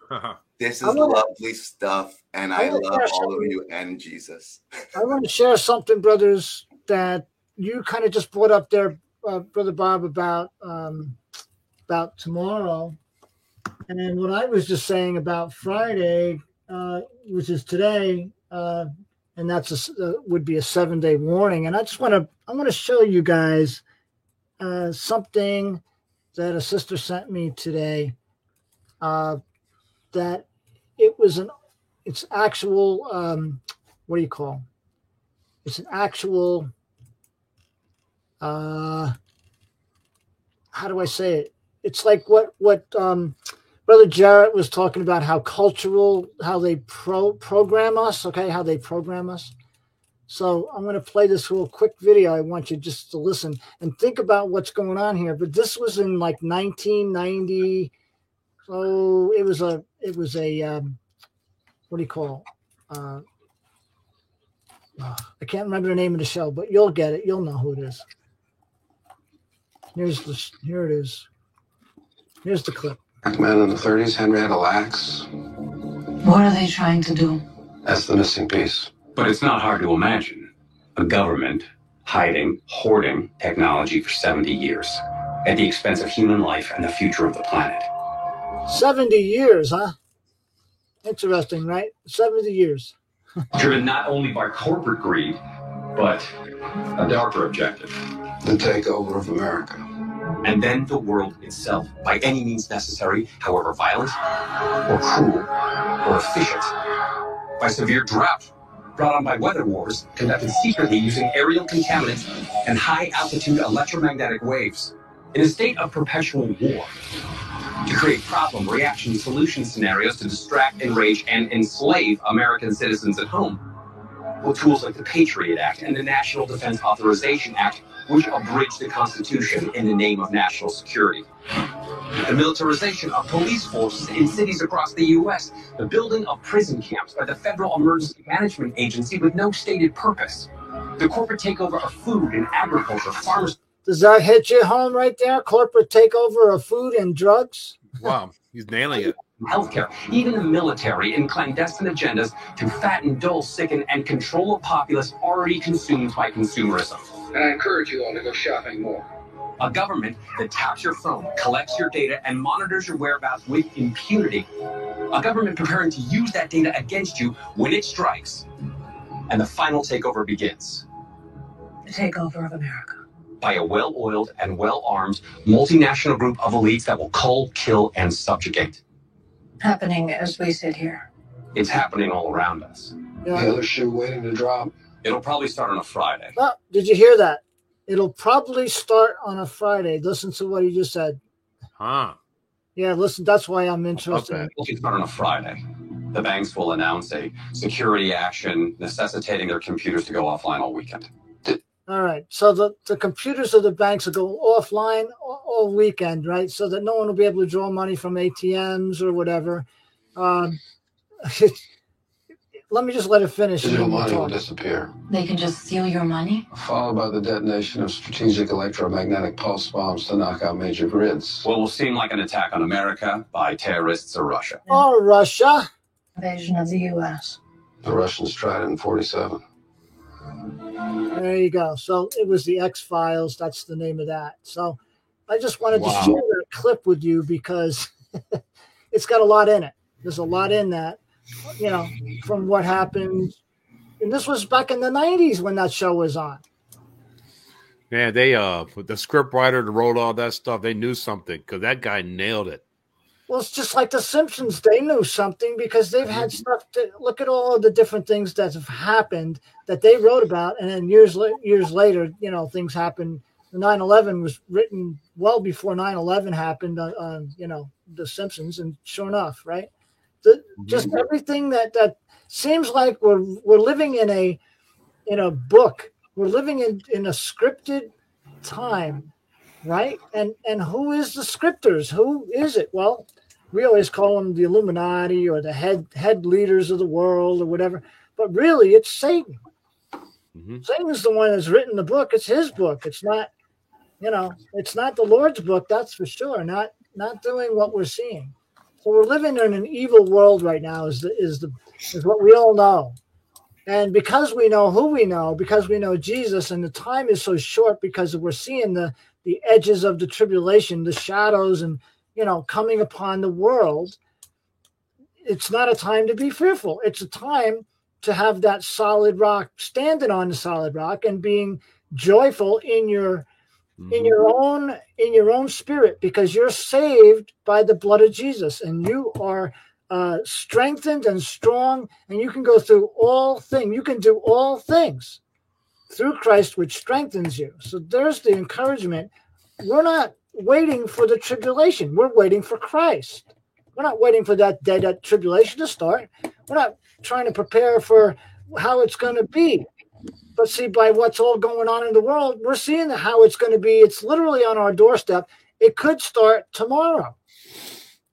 This is I wanna- lovely stuff. And I I love all of you and Jesus. I want to share something, brothers, that you kind of just brought up there, uh, brother Bob, about um, about tomorrow, and what I was just saying about Friday, uh, which is today, uh, and that's a, s- uh, would be a seven day warning. And I just want to I want to show you guys uh, something that a sister sent me today. Uh, that it was an it's actual um, what do you call it's an actual uh how do i say it? It's like what what um brother jarrett was talking about how cultural how they pro program us okay? How they program us so i'm going to play this real quick video i want you just to listen and think about what's going on here but this was in like 1990 so it was a it was a um what do you call uh I can't remember the name of the show, but you'll get it. You'll know who it is. Here's the here it is. Here's the clip. Black man in the 30s, Henrietta Lacks. What are they trying to do? That's the missing piece. But it's not hard to imagine a government hiding, hoarding technology for 70 years at the expense of human life and the future of the planet. 70 years, huh? Interesting, right? 70 years. Driven not only by corporate greed, but a darker objective. The takeover of America. And then the world itself, by any means necessary, however violent, or cruel, or efficient. By severe drought, brought on by weather wars, conducted secretly using aerial contaminants and high altitude electromagnetic waves. In a state of perpetual war. To create problem, reaction, solution scenarios to distract, enrage, and enslave American citizens at home. With tools like the Patriot Act and the National Defense Authorization Act, which abridge the Constitution in the name of national security. The militarization of police forces in cities across the U.S., the building of prison camps by the Federal Emergency Management Agency with no stated purpose, the corporate takeover of food and agriculture, farmers Does that hit you home right there? Corporate takeover of food and drugs? Wow, he's nailing it. Healthcare, even the military, and clandestine agendas to fatten, dull, sicken, and control a populace already consumed by consumerism. And I encourage you all to go shopping more. A government that taps your phone, collects your data, and monitors your whereabouts with impunity. A government preparing to use that data against you when it strikes. And the final takeover begins The takeover of America. by a well oiled and well armed multinational group of elites that will cull, kill, and subjugate. Happening as we sit here. It's happening all around us. The other shoe waiting to drop. It'll probably start on a Friday. Oh, did you hear that? It'll probably start on a Friday. Listen to what he just said. Huh. Yeah, listen, that's why I'm interested. Okay. It'll start on a Friday. The banks will announce a security action necessitating their computers to go offline all weekend. All right. So the, the computers of the banks will go offline all, all weekend, right? So that no one will be able to draw money from ATMs or whatever. Um, let me just let it finish. and Digital then we'll money will disappear. They can just steal your money? Followed by the detonation of strategic electromagnetic pulse bombs to knock out major grids. What will seem like an attack on America by terrorists or Russia. Or Russia. Invasion of the U.S. The Russians tried it in 47. There you go. So it was the X Files. That's the name of that. So I just wanted Wow. to share that clip with you because it's got a lot in it. There's a lot in that, you know, from what happened. And this was back in the 90s when that show was on. Yeah, they uh the script writer that wrote all that stuff, they knew something because that guy nailed it. Well, it's just like the Simpsons. They knew something because they've had mm-hmm. stuff to look at all of the different things that have happened that they wrote about. And then years, years later, you know, things happen. 9 11 was written well before 9 11 happened on, on, you know, The Simpsons. And sure enough, right? The, just mm-hmm. everything that, that seems like we're, we're living in a, in a book We're living in, in a scripted time, right? And and who is the scripters? Who is it? Well, we always call them the Illuminati or the head head leaders of the world or whatever. But really, it's Satan. Mhm. Satan's the one that's written the book. It's his book. It's not, you know, it's not the Lord's book. That's for sure. Not not doing what we're seeing. So we're living in an evil world right now. Is the is the is what we all know. And because we know who we know, because we know Jesus, and the time is so short because we're seeing the the edges of the tribulation, the shadows, and you know, coming upon the world. It's not a time to be fearful. It's a time to have that solid rock, standing on the solid rock, and being joyful in your in Mhm. your own in your own spirit because you're saved by the blood of jesus and you are uh, strengthened and strong and you can go through all things you can do all things through christ which strengthens you so there's the encouragement we're not waiting for the tribulation we're waiting for christ we're not waiting for that day that tribulation to start we're not trying to prepare for how it's going to be but see, by what's all going on in the world, we're seeing how it's going to be. It's literally on our doorstep. It could start tomorrow.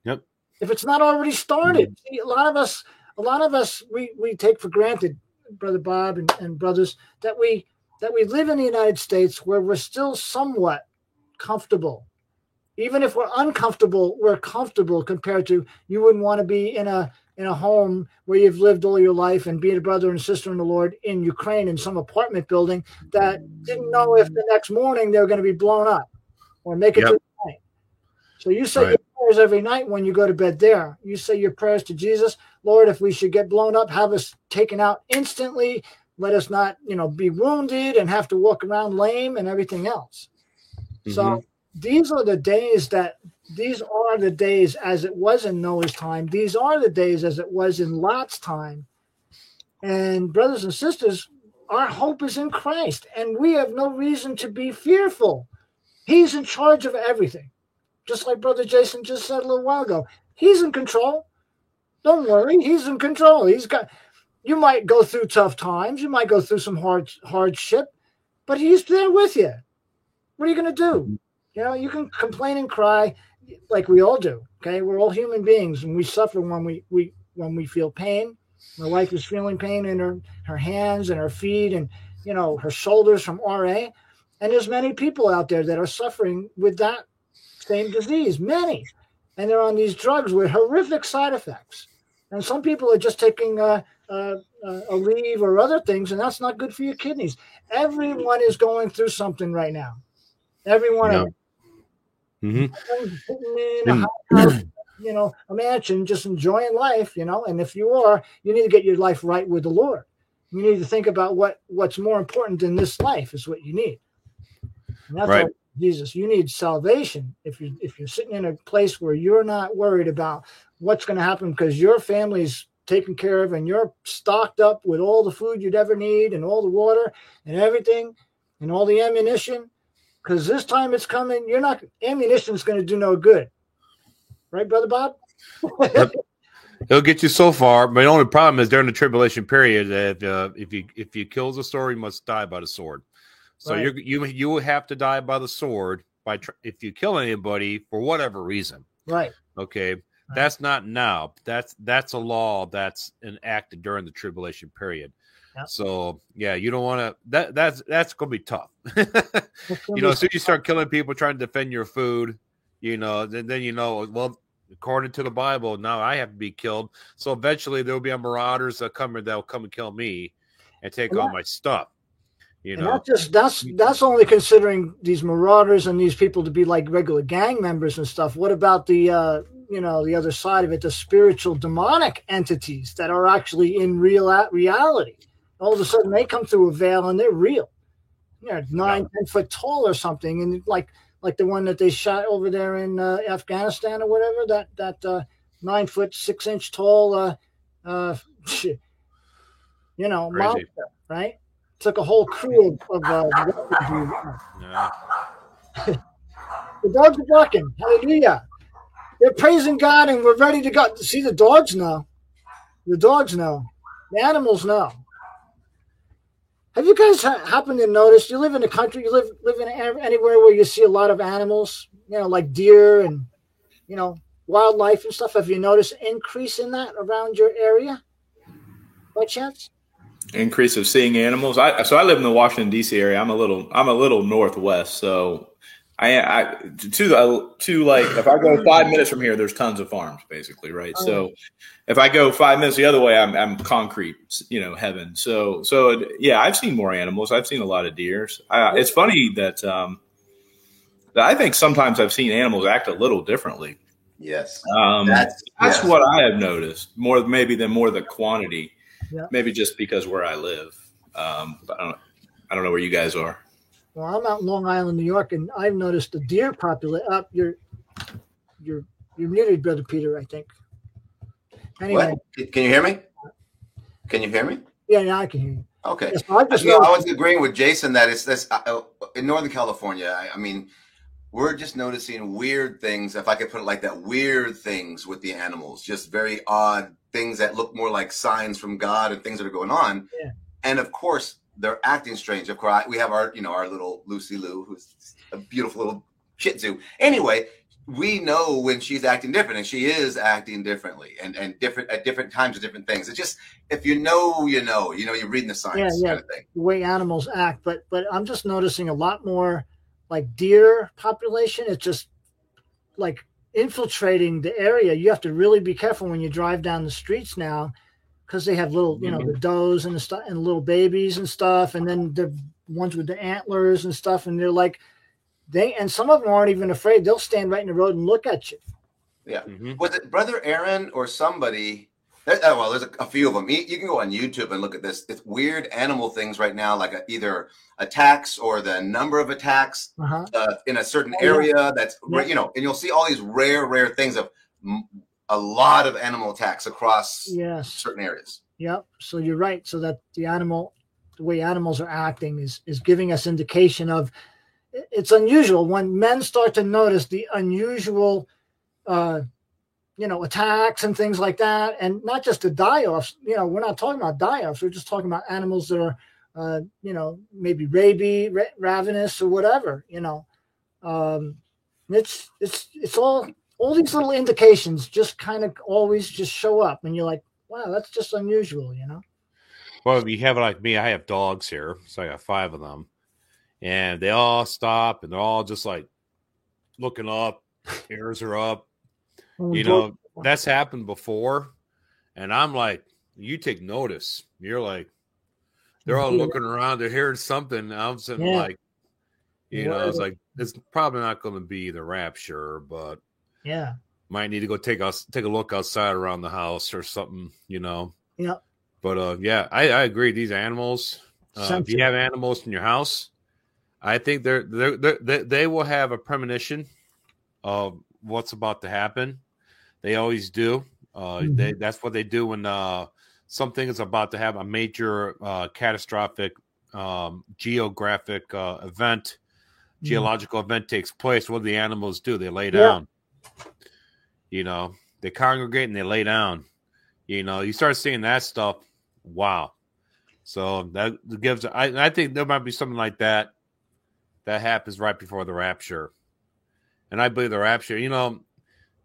Yep. If it's not already started, mm-hmm. see, a lot of us, a lot of us, we we take for granted, brother Bob and, and brothers, that we that we live in the United States where we're still somewhat comfortable. Even if we're uncomfortable, we're comfortable compared to you wouldn't want to be in a in a home where you've lived all your life and being a brother and sister in the Lord in Ukraine in some apartment building that didn't know if the next morning they were going to be blown up or make it Yep. through the night. So you say Right. your prayers every night when you go to bed there. You say your prayers to Jesus, Lord, if we should get blown up, have us taken out instantly. Let us not, you know, be wounded and have to walk around lame and everything else. So Mhm. These are the days that these are the days as it was in Noah's time. These are the days as it was in Lot's time. And brothers and sisters, our hope is in Christ, and we have no reason to be fearful. He's in charge of everything. Just like Brother Jason just said a little while ago. He's in control. Don't worry, he's in control. He's got you might go through tough times, you might go through some hard hardship, but he's there with you. What are you going to do? You know, you can complain and cry like we all do. Okay, we're all human beings, and we suffer when we we when we feel pain. My wife is feeling pain in her her hands and her feet, and you know her shoulders from RA. And there's many people out there that are suffering with that same disease. Many, and they're on these drugs with horrific side effects. And some people are just taking uh, uh, uh, a leave or other things, and that's not good for your kidneys. Everyone is going through something right now. Everyone. Mhm. Everyone's sitting in a hot house, you know, a mansion, just enjoying life, you know. And if you are, you need to get your life right with the Lord. You need to think about what what's more important in this life is what you need. And that's Right. Jesus. You need salvation. If you if you're sitting in a place where you're not worried about what's going to happen because your family's taken care of and you're stocked up with all the food you'd ever need and all the water and everything and all the ammunition because this time it's coming you're not ammunition's going to do no good right brother bob It'll get you so far, but the only problem is during the tribulation period that uh, if you if you kills the sword, you must die by the sword. So Right. you're, you you will have to die by the sword by tr- if you kill anybody for whatever reason. right Okay, that's not now. That's that's a law that's enacted during the tribulation period. Yep. So yeah, you don't want to. That that's that's gonna be tough. Gonna you know, as soon as you start killing people trying to defend your food, you know, then, then you know, well, according to the Bible, now I have to be killed. So eventually there will be a marauders that come that will come and kill me and take And all that- my stuff. You know, that's just that's that's only considering these marauders and these people to be like regular gang members and stuff what about the uh you know the other side of it the spiritual demonic entities that are actually in real reality all of a sudden they come through a veil and they're real yeah nine ten foot tall or something and like like the one that they shot over there in uh, afghanistan or whatever that that uh nine foot six inch tall uh uh you know Crazy. monster right took a whole crew of, of uh, yeah. the dogs are barking. Hallelujah. They're praising God and we're ready to go. See, the dogs know. The dogs know. The animals know. Have you guys ha- happened to notice? You live in a country. You live live in anywhere where you see a lot of animals. You know, like deer and you know wildlife and stuff. Have you noticed increase in that around your area? By chance? increase of seeing animals. I so I live in the Washington D.C. area. I'm a little I'm a little northwest, so I, I to the to like if I go five minutes from here, there's tons of farms, basically, right? So if I go five minutes the other way, I'm I'm concrete, you know, heaven. So so it, yeah, I've seen more animals. I've seen a lot of deers. I, it's funny that um that I think sometimes I've seen animals act a little differently. Yes. Um, That's- that's yes. what I have noticed more maybe than more the quantity. Yeah. Maybe just because where I live. Um, but I don't, I don't know where you guys are. Well, I'm out in Long Island, New York, and I've noticed the deer populate up. You're you're you're muted, brother Peter. I think. Anyway, What? Can you hear me? Can you hear me? yeah, now I can hear you. Okay. Yes, I just No, I was agreeing with Jason that it's this uh, in Northern California. I, I mean, we're just noticing weird things, if I could put it like that, weird things with the animals, just very odd things that look more like signs from God and things that are going on. Yeah. And of course, they're acting strange. Of course, I- we have our, you know, our little Lucy Lou, who's a beautiful little Shih Tzu. Anyway, we know when she's acting different, and she is acting differently, and and different at different times of different things. It's just if you know, you know, you know, you're reading the signs, Yeah, yeah. kind of thing. the way animals act, but but I'm just noticing a lot more like deer population. It's just like infiltrating the area. You have to really be careful when you drive down the streets now because they have little, you know, the does and the stuff and little babies and stuff, and then the ones with the antlers and stuff, and they're like they and some of them aren't even afraid. They'll stand right in the road and look at you. Yeah. Mhm. Was it Brother Aaron or somebody? There, oh, well, there's a, a few of them. You, you can go on YouTube and look at this. It's weird animal things right now, like a, either attacks or the number of attacks Uh-huh. uh, in a certain Oh, yeah. area. That's Yeah. you know, and you'll see all these rare, rare things of m- a lot of animal attacks across Yes. certain areas. Yep. So you're right. So that the animal, the way animals are acting is is giving us indication of it's unusual when men start to notice the unusual, uh, you know, attacks and things like that, and not just the die-offs. You know, we're not talking about die-offs. We're just talking about animals that are, uh, you know, maybe rabies, ra- ravenous, or whatever. You know, um, it's it's it's all all these little indications just kind of always just show up, and you're like, wow, that's just unusual, you know. Well, you have like me, I have dogs here, so I got five of them, and they all stop and they're all just like looking up, ears are up. Oh, you know, that's happened before, and I'm like, you take notice. You're like, they're all looking around, they're hearing something. I'm sitting Yeah. like, you know, it's like it's probably not going to be the rapture, but yeah, might need to go take us take a look outside around the house or something, you know. yeah, But uh, yeah, I, I agree. These animals, uh, if you have animals in your house, I think they're, they're, they're they they will have a premonition of what's about to happen. They always do. Uh, Mhm. They that's what they do when uh, something is about to have a major uh, catastrophic um, geographic uh, event, Mhm. geological event takes place. What do the animals do? They lay down. You know, they congregate and they lay down. You know, you start seeing that stuff. Wow. So that gives. I, I think there might be something like that that happens right before the rapture, and I believe the rapture. You know,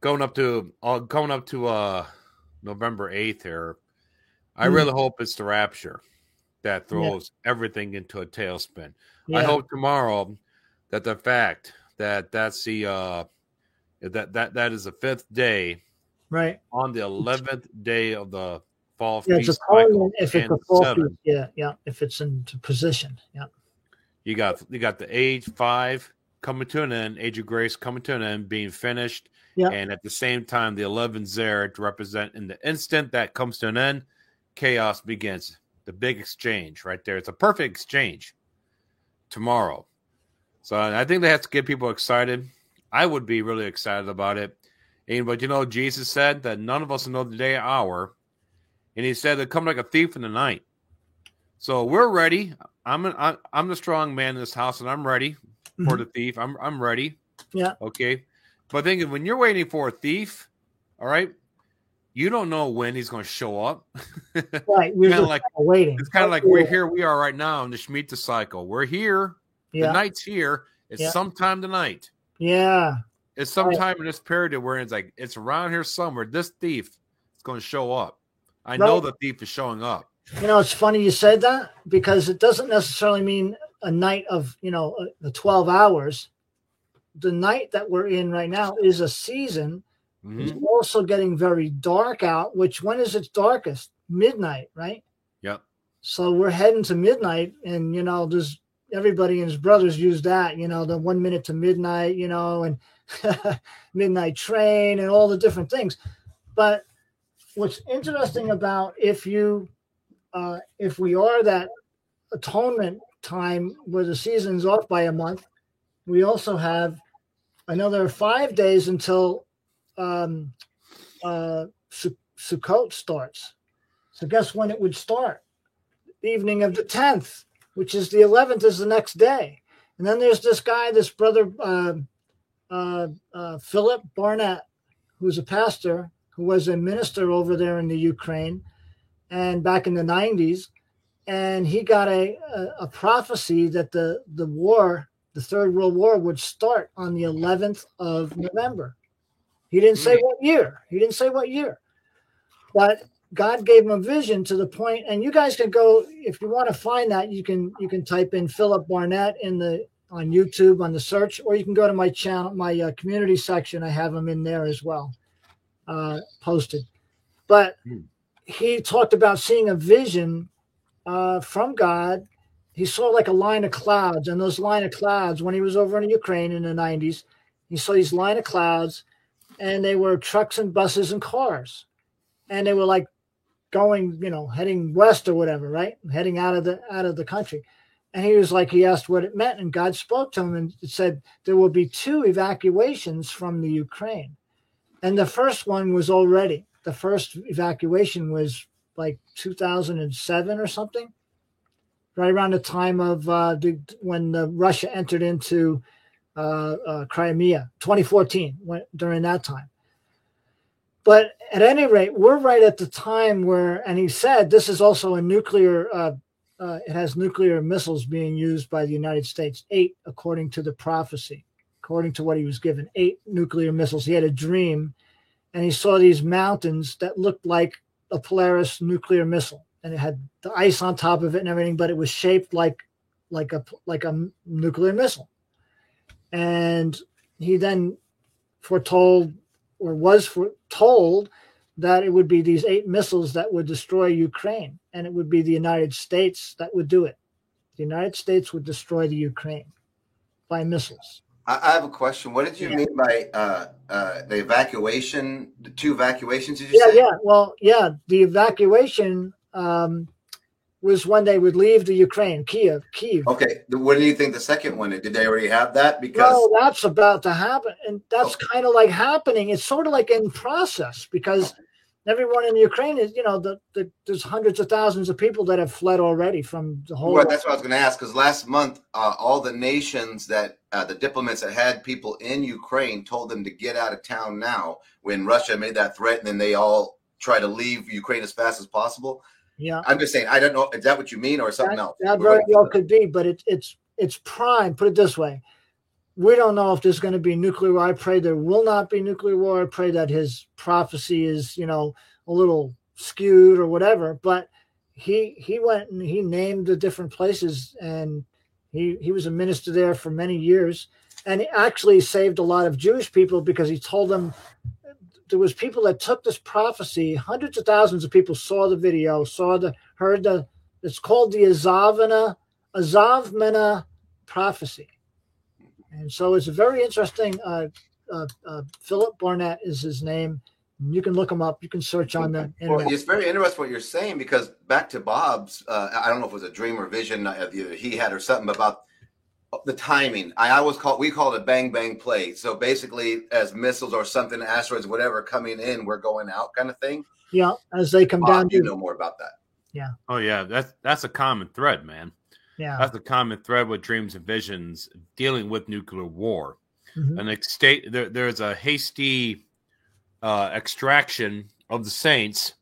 going up to uh, going up to uh November eighth here. I Mm. really hope it's the rapture that throws everything into a tailspin. I hope tomorrow that the fact that that's the uh that that that is the fifth day right. on the eleventh day of the fall Yeah, it's feast cycle. if it's a seven. feast, Yeah, yeah. If it's into position, yeah, You got you got the age five coming to an end, age of grace coming to an end, being finished, Yeah. and at the same time the eleventh there to represent in the instant that comes to an end, chaos begins. The big exchange right there. It's a perfect exchange tomorrow. So I think they have to get people excited. I would be really excited about it. And but you know, Jesus said that none of us know the day or hour, and he said they come like a thief in the night. So we're ready. I'm an, I'm the strong man in this house, and I'm ready for Mhm. the thief. I'm I'm ready. Yeah. Okay. But thinking when you're waiting for a thief, all right, you don't know when he's going to show up. Right. We're Kinda just like- waiting. It's kind of like we're here. We are right now in the Shemitah cycle. We're here. Yeah. The night's here. It's Yeah. sometime tonight. Yeah. It's sometime in this period where it's like it's around here somewhere. This thief is going to show up. I know the thief is showing up. You know, it's funny you said that because it doesn't necessarily mean a night of, you know, uh, the 12 hours. The night that we're in right now is a season. Mhm. It's also getting very dark out, which when is its darkest? Midnight, right? Yep. So we're heading to midnight, and you know, there's everybody and his brothers use that, you know, the one minute to midnight, you know, and midnight train and all the different things. But what's interesting about if you uh, if we are that atonement time where the season's off by a month, we also have another five days until um, uh, Su- Sukkot starts. So guess when it would start? The evening of the 10th, which is the 11th, is the next day. And then there's this guy, this brother, uh, uh, uh, Philip Barnett, who's a pastor, who was a minister over there in the Ukraine and back in the 90s. And he got a, a, a prophecy that the, the war, the Third World War, would start on the 11th of November. He didn't say what year. He didn't say what year. But God gave him a vision to the point, and you guys can go if you want to find that. You can you can type in Philip Barnett in the on YouTube on the search, or you can go to my channel, my uh, community section. I have them in there as well, uh, posted. But Hmm. he talked about seeing a vision uh, from God. He saw like a line of clouds, and those line of clouds, when he was over in Ukraine in the '90s, he saw these line of clouds, and they were trucks and buses and cars, and they were like going, you know, heading west or whatever, right? Heading out of the out of the country. And he was like, he asked what it meant, and God spoke to him and said there will be two evacuations from the Ukraine. And the first one was already the first evacuation was like 2007 or something, right around the time of uh, the, when uh, Russia entered into uh, uh, Crimea, 2014, when, during that time. But at any rate, we're right at the time where, and he said this is also a nuclear, uh, uh, it has nuclear missiles being used by the United States, eight, according to the prophecy, according to what he was given, eight nuclear missiles. He had a dream and he saw these mountains that looked like a Polaris nuclear missile. And it had the ice on top of it and everything, but it was shaped like like a like a nuclear missile. And he then foretold or was foretold that it would be these eight missiles that would destroy Ukraine, and it would be the United States that would do it. The United States would destroy the Ukraine by missiles. I, I have a question. What did you Yeah. mean by uh, uh, the evacuation? The two evacuations? Did you Yeah, say? yeah. Well, yeah. The evacuation um, was when they would leave the Ukraine, Kiev, Kiev. Okay. What do you think the second one? Did they already have that? Because No, that's about to happen, and that's kind of like happening. It's sort of like in process because everyone in Ukraine is, you know, the, the there's hundreds of thousands of people that have fled already from the whole. Well, that's what I was going to ask. Because last month, uh, all the nations that uh, the diplomats that had people in Ukraine told them to get out of town now. When Russia made that threat, and then they all try to leave Ukraine as fast as possible. Yeah, I'm just saying. I don't know. Is that what you mean, or something that, else? that very well could be, but it, it's it's prime. Put it this way: we don't know if there's going to be nuclear war. I pray there will not be nuclear war. I pray that his prophecy is, you know, a little skewed or whatever. But he he went and he named the different places, and he he was a minister there for many years, and he actually saved a lot of Jewish people because he told them there was people that took this prophecy. Hundreds of thousands of people saw the video, saw the heard the. It's called the Azavana Azavmena prophecy, and so it's a very interesting. Uh, uh, uh, Philip Barnett is his name. You can look him up. You can search on the Well, it's very interesting what you're saying because back to Bob's, uh, I don't know if it was a dream or vision either he had or something about the timing. I always call we call it a bang bang play. So basically, as missiles or something, asteroids, whatever coming in, we're going out, kind of thing. Yeah, as they come down. You know more about that. Yeah. Oh yeah, that's that's a common thread, man. Yeah. That's a common thread with dreams and visions dealing with nuclear war. Mhm. An state there, there's a hasty uh, extraction of the saints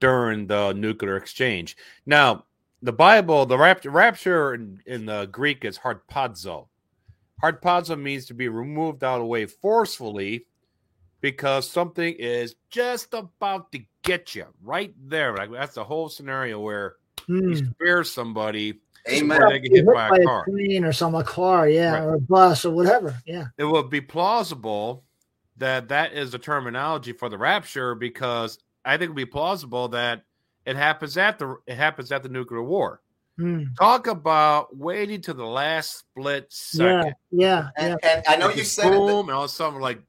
during the nuclear exchange. Now, the Bible, the rapture, rapture in, in the Greek is harpazo. Harpazo means to be removed out of the way forcefully because something is just about to get you right there. Like that's the whole scenario where Hmm. you spare somebody Amen. they get Hit hit by a car. plane or some a car, yeah, Right. or a bus or whatever. Yeah. It would be plausible that that is the terminology for the rapture because I think it would be plausible that it happens at the it happens at the nuclear war. Hmm. Talk about waiting to the last split second. Yeah. Yeah. And, and I know you Just said it, but boom, and all of a sudden like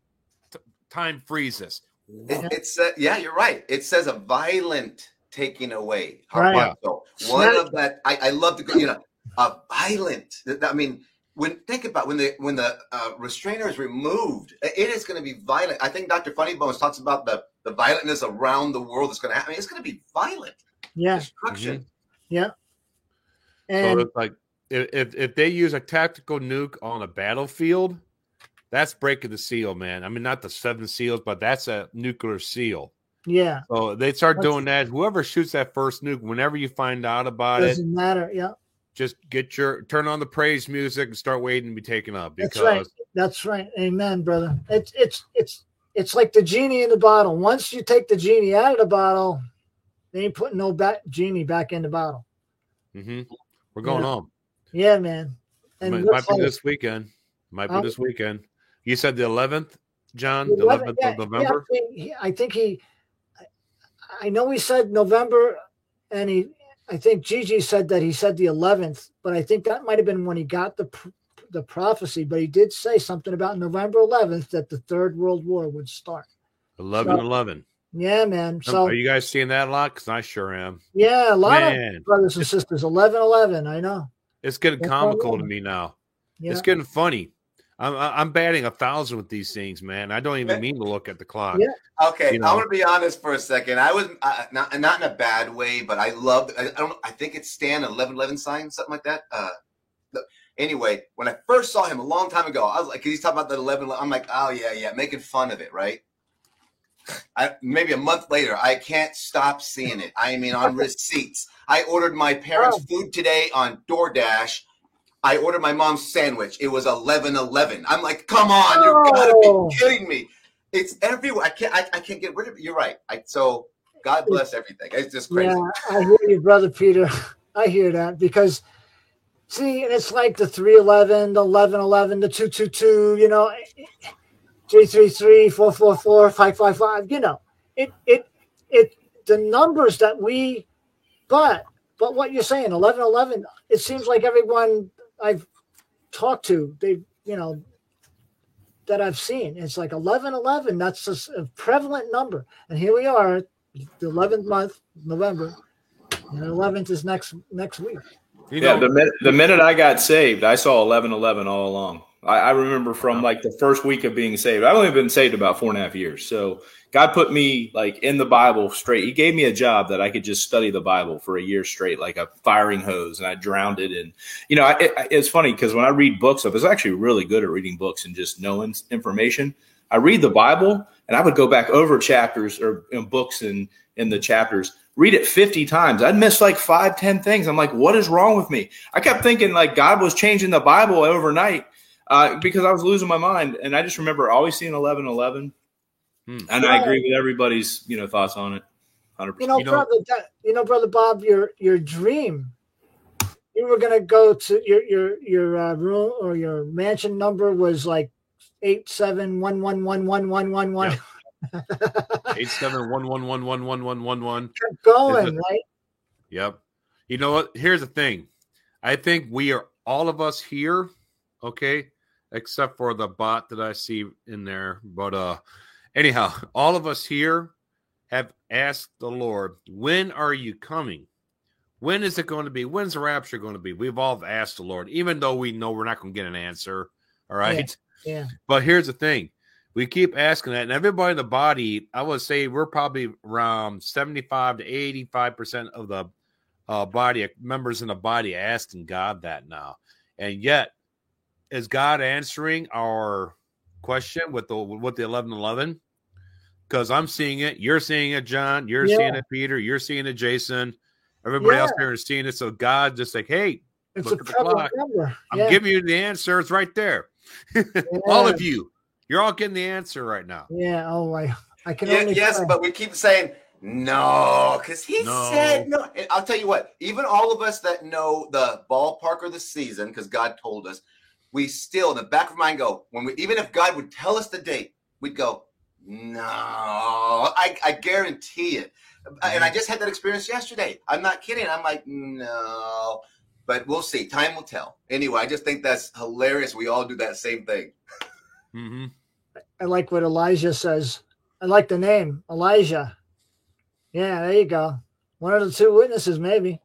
t- time freezes. It, it said, yeah, you're right. It says a violent taking away. Right. So one Snap. of that, I, I love to go, you know, a violent. I mean, when think about when the when the uh, restrainer is removed, it is going to be violent. I think Dr. Funnybones talks about the the violentness around the world that's going to happen. It's going to be violent Yeah. destruction. Mm-hmm. Yeah. So it's like if, if if they use a tactical nuke on a battlefield, that's breaking the seal, man. I mean, not the seven seals, but that's a nuclear seal. yeah, So they start That's- doing that. Whoever shoots that first nuke, whenever you find out about it, doesn't matter. Yeah. just get your turn on the praise music and start waiting to be taken up That's because right. That's right. Amen, brother. It's it's it's it's like the genie in the bottle. Once you take the genie out of the bottle, they ain't putting no back genie back in the bottle. Mhm. we're going Yeah. home. Yeah, man. And might, might be this weekend. Might be Huh? this weekend. You said the eleventh, John, the The 11th, yeah, of November. Yeah, I think he, I think he, I- know he said November, and he, I think Gigi said that he said the 11th, but I think that might have been when he got the the prophecy. But he did say something about November 11th that the Third World War would start. 11 So- 11. Yeah, man. So Are you guys seeing that a lot? Because I sure am. yeah, a lot Man. of brothers and sisters. 11 11, I know. It's getting That's comical all to me now. Yeah. It's getting funny. I'm I'm batting a thousand with these things, man. I don't even mean to look at the clock. Yeah. Okay, You I know. want to be honest for a second. I was uh, not not in a bad way, but I love. I, I don't. I think it's Stan eleven eleven sign, something like that. Uh, the- anyway, when I first saw him a long time ago, I was like, 'cause he's talking about the 11. I'm like, oh yeah, yeah, making fun of it, right? I, maybe a month later, I can't stop seeing it. I mean, on receipts. I ordered my parents' oh. food today on DoorDash. I ordered my mom's sandwich. It was eleven eleven. I'm like, come on, you gotta Oh. be kidding me. It's everywhere. I can't. I, I can't get rid of it. You're right. I, so God bless everything. It's just crazy. Yeah, I hear you, brother Peter. I hear that because see, and it's like the 311, the 1111, the 222, you know, 333, 444, 555, you know. It it it the numbers that we but but what you're saying, 1111, it seems like everyone I've talked to, they you know that I've seen, it's like 1111, that's a prevalent number. And here we are, the 11th month, November, and 11th is next next week. You yeah, know, the minute the minute I got saved, I saw eleven eleven all along. I, I remember from like the first week of being saved. I've only been saved about four and a half years. So God put me like in the Bible straight. He gave me a job that I could just study the Bible for a year straight, like a firing hose, and I drowned it. And you know, it, it's funny because when I read books, I was actually really good at reading books and just knowing information. I read the Bible, and I would go back over chapters or you know, books and in the chapters read it 50 times. I'd miss like five, 10 things. I'm like, what is wrong with me? I kept thinking like God was changing the Bible overnight uh, because I was losing my mind. And I just remember always seeing 11 11. Hmm. And I agree with everybody's, you know, thoughts on it. 100%. You know, You know- brother, that, you know, brother Bob, your your dream, you were gonna go to your your your uh, room or your mansion number was like eight seven one one one one one one one. eight seven one one one one one one one one. Kept going, right? Yep. You know what? Here's the thing. I think we are all of us here, okay, except for the bot that I see in there. But uh anyhow, all of us here have asked the Lord, when are you coming? When is it going to be? When's the rapture going to be? We've all asked the Lord, even though we know we're not going to get an answer. All right. Yeah. But here's the thing. We keep asking that, and everybody in the body, I would say we're probably around 75 to 85% of the uh, body, members in the body asking God that now. And yet, is God answering our question with the with the 1111? because I'm seeing it. You're seeing it, John. You're Yeah. seeing it, Peter. You're seeing it, Jason. Everybody else here is seeing it. So God just like, hey, It's Look at the clock. I'm yeah. giving you the answer. It's right there. all of you, you're all getting the answer right now. Yeah. Oh, I, I can Yeah, only yes, pray. but we keep saying no because he No. said no. And I'll tell you what, even all of us that know the ballpark or the season, because God told us, we still in the back of our mind go when we even if God would tell us the date, we'd go no. I, I guarantee it. And mm-hmm. I just had that experience yesterday. I'm not kidding. I'm like no. But we'll see. Time will tell. Anyway, I just think that's hilarious. We all do that same thing. hmm I like what Elijah says. I like the name Elijah. Yeah, there you go. One of the two witnesses, maybe.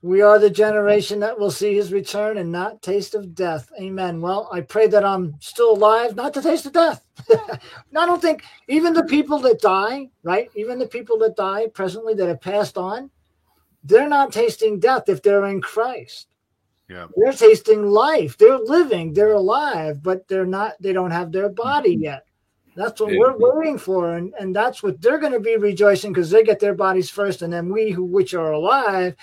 We are the generation that will see his return and not taste of death. Amen. Well, I pray that I'm still alive, not to taste of death. I don't think even the people that die, right? Even the people that die presently that have passed on, they're not tasting death if they're in Christ. Yeah. They're tasting life. They're living. They're alive, but they're not, they don't have their body mm-hmm. yet. That's what Yeah. we're waiting for. And, and that's what they're going to be rejoicing because they get their bodies first. And then we who which are alive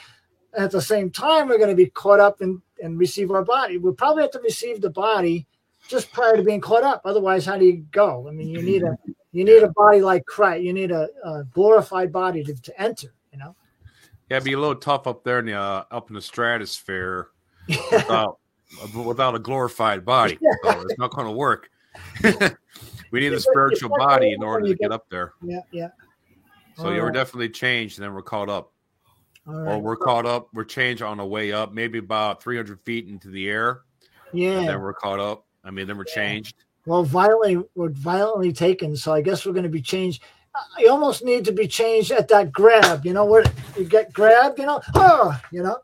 at the same time we're going to be caught up and, and receive our body. We'll probably have to receive the body just prior to being caught up. Otherwise, how do you go? I mean, you need a mm-hmm. you need a body like Christ. You need a, a glorified body to, to enter, you know? Yeah, it'd be a little tough up there in the uh, up in the stratosphere without without a glorified body. So it's not going to work. we need a spiritual body in order to get up there. Yeah, yeah. So yeah, we're definitely changed, and then we're caught up, All or we're caught up. We're changed on the way up, maybe about 300 feet into the air, and Yeah. then we're caught up. I mean, then we're changed. Well, violently, we're violently taken. So I guess we're going to be changed. I almost need to be changed at that grab, you know, where you get grabbed, you know, oh, you know.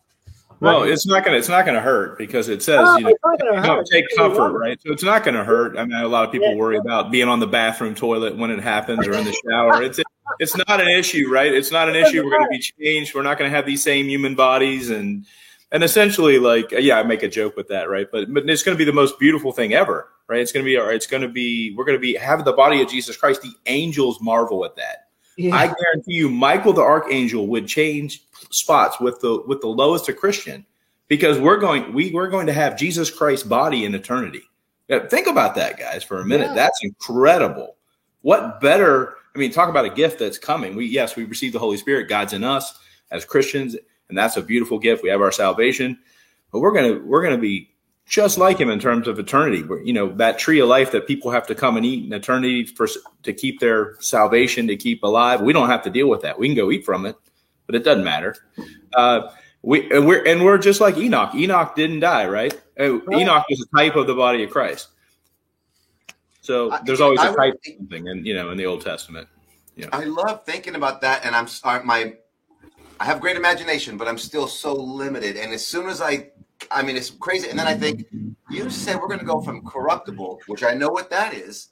Well, it's not gonna it's not gonna hurt because it says Oh, you know, it's not gonna you know, hurt. take It's comfort, right? So it's not gonna hurt. I mean, a lot of people Yeah. worry about being on the bathroom toilet when it happens or in the shower. It's it's not an issue, right? It's not an issue. We're gonna be changed. We're not gonna have these same human bodies and and essentially like yeah, I make a joke with that, right? But but it's gonna be the most beautiful thing ever, right? It's gonna be it's gonna be we're gonna be have the body of Jesus Christ. The angels marvel at that. Yeah. I guarantee you, Michael the archangel would change spots with the with the lowest of Christian because we're going we we're going to have Jesus Christ's body in eternity. Yeah, think about that, guys, for a minute. Yeah. That's incredible. What better? I mean, talk about a gift that's coming. We yes, we receive the Holy Spirit. God's in us as Christians, and that's a beautiful gift. We have our salvation, but we're gonna we're gonna be just like Him in terms of eternity. We're, you know that tree of life that people have to come and eat in eternity for to keep their salvation to keep alive. We don't have to deal with that. We can go eat from it, but it doesn't matter. Uh, we and we're and we're just like Enoch. Enoch didn't die, right? Uh, Right. Enoch is a type of the body of Christ. So there's always I a would- type of something, and you know, in the Old Testament. I love thinking about that, and I'm sorry, my I have great imagination, but I'm still so limited. And as soon as I, I mean, it's crazy. And then I think you said we're going to go from corruptible, which I know what that is,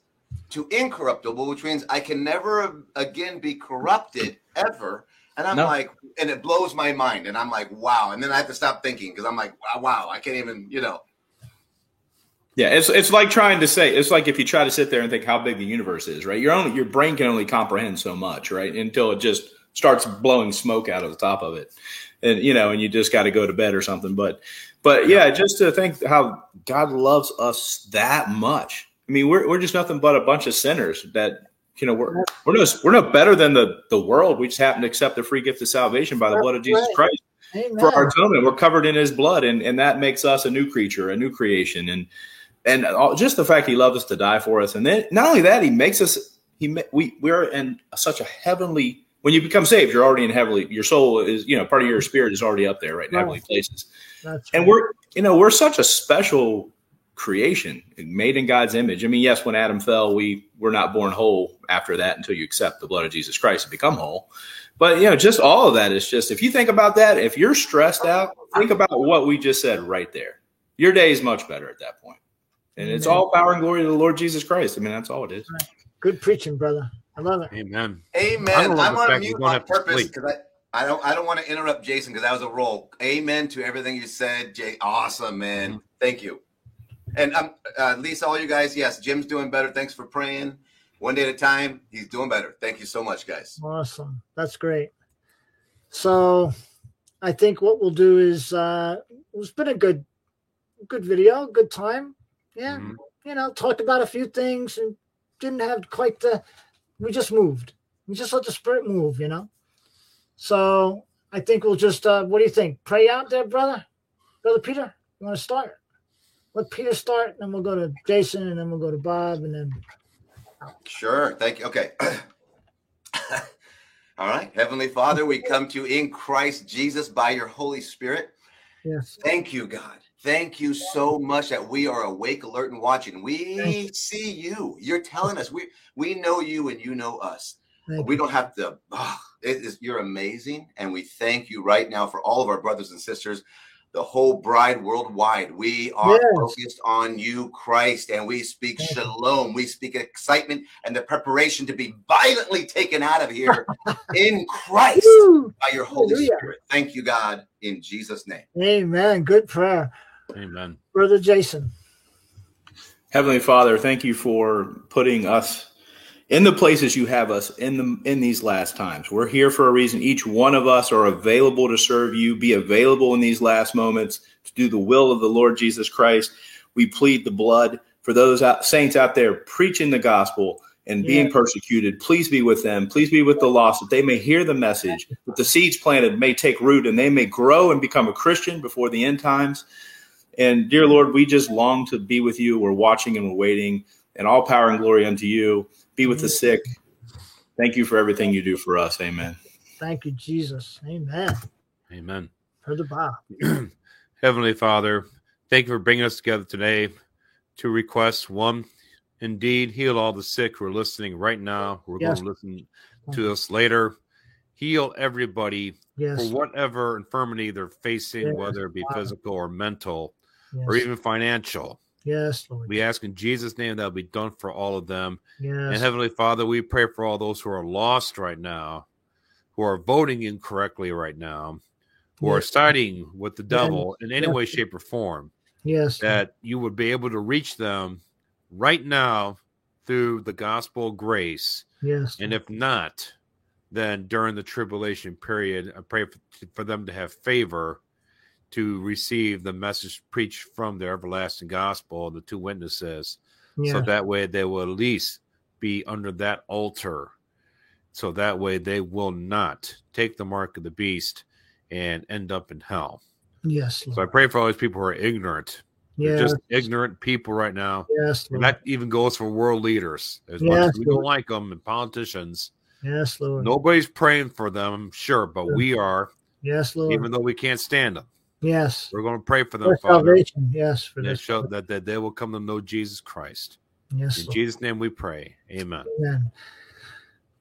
to incorruptible, which means I can never again be corrupted ever. And I'm No. like, and it blows my mind. And I'm like, wow. And then I have to stop thinking because I'm like, wow, wow, I can't even, you know. Yeah, it's it's like trying to say it's like if you try to sit there and think how big the universe is, right? Your own your brain can only comprehend so much, right? Until it just starts blowing smoke out of the top of it, and you know, and you just got to go to bed or something. But but yeah, just to think how God loves us that much. I mean, we're we're just nothing but a bunch of sinners that you know we're we're no we're no better than the the world. We just happen to accept the free gift of salvation by the blood of Jesus Christ Amen. for our atonement. We're covered in His blood, and and that makes us a new creature, a new creation, and and all, just the fact He loved us to die for us, and then not only that, He makes us. He ma- we we're in such a heavenly. When you become saved, you're already in heavenly. Your soul is, you know, part of your spirit is already up there, right, in Right. heavenly places. That's And right. we're, you know, we're such a special creation, made in God's image. I mean, yes, when Adam fell, we were not born whole after that until you accept the blood of Jesus Christ and become whole. But you know, just all of that is just if you think about that, if you're stressed out, think about what we just said right there. Your day is much better at that point. And it's all power and glory to the Lord Jesus Christ. I mean, that's all it is. Good preaching, brother. I love it. Amen. Amen. I'm on mute on purpose because I, I don't I don't want to interrupt Jason because that was a roll. Amen to everything you said, Jay. Awesome, man. Mm-hmm. Thank you. And um, uh, Lisa, all you guys, yes, Jim's doing better. Thanks for praying. one day at a time. He's doing better. Thank you so much, guys. Awesome. That's great. So I think what we'll do is uh it's been a good good video, good time. Yeah. Mhm. You know, talked about a few things and didn't have quite the we just moved. We just let the spirit move, you know. So I think we'll just uh what do you think? Pray out there, brother? Brother Peter? You want to start? Let Peter start, and then we'll go to Jason, and then we'll go to Bob, and then Sure. Thank you. Okay. All right. Heavenly Father, we come to you in Christ Jesus by your Holy Spirit. yes. Thank you, God. Thank you so much that we are awake, alert, and watching. We see you. You're telling us we we know you and you know us. Thank we don't have to. ah, it is, you're amazing, and we thank you right now for all of our brothers and sisters, the whole bride worldwide. We are Yes. focused on you, Christ, and we speak Thank you. shalom. We speak excitement and the preparation to be violently taken out of here in Christ Woo! by your Holy Hallelujah. Spirit. Thank you, God, in Jesus' name. Amen. Good prayer. Amen. Brother Jason. Heavenly Father, thank you for putting us in the places you have us in the in these last times. We're here for a reason. Each one of us are available to serve you, be available in these last moments to do the will of the Lord Jesus Christ. We plead the blood for those out, saints out there preaching the gospel and being Yes. persecuted. Please be with them. Please be with the lost that they may hear the message, that the seeds planted may take root and they may grow and become a Christian before the end times. And dear Lord, we just long to be with you. We're watching and we're waiting, and all power and glory unto you. Be with the sick. Thank you for everything you do for us. Amen. Thank you, Jesus. Amen. Amen. Brother Bob. Heavenly Father, thank you for bringing us together today to request one, indeed, heal all the sick who are listening right now. We're Yes. going to listen to us later. Heal everybody Yes. for whatever infirmity they're facing, Yes, whether it be Father. physical or mental Yes. or even financial. yes, Lord. We ask in Jesus' name that will be done for all of them. Yes. And Heavenly Father, we pray for all those who are lost right now, who are voting incorrectly right now, who are siding with the devil in any Yes. way, shape, or form, Yes. that you would be able to reach them right now through the gospel grace. Yes. And if not, then during the tribulation period, I pray for them to have favor to receive the message preached from the everlasting gospel, the two witnesses, so that way they will at least be under that altar. So that way they will not take the mark of the beast and end up in hell. Yes. Lord. So I pray for all these people who are ignorant. They're just ignorant people right now. Yes. Lord. And that even goes for world leaders. As much Yes, as we don't like them and politicians, Yes, Lord. nobody's praying for them, sure, but we are, Yes, Lord. even though we can't stand them. Yes. We're going to pray for them, For Father. salvation. Yes. For That this. show that, that they will come to know Jesus Christ. Yes. In Lord. Jesus' name we pray. Amen. Amen.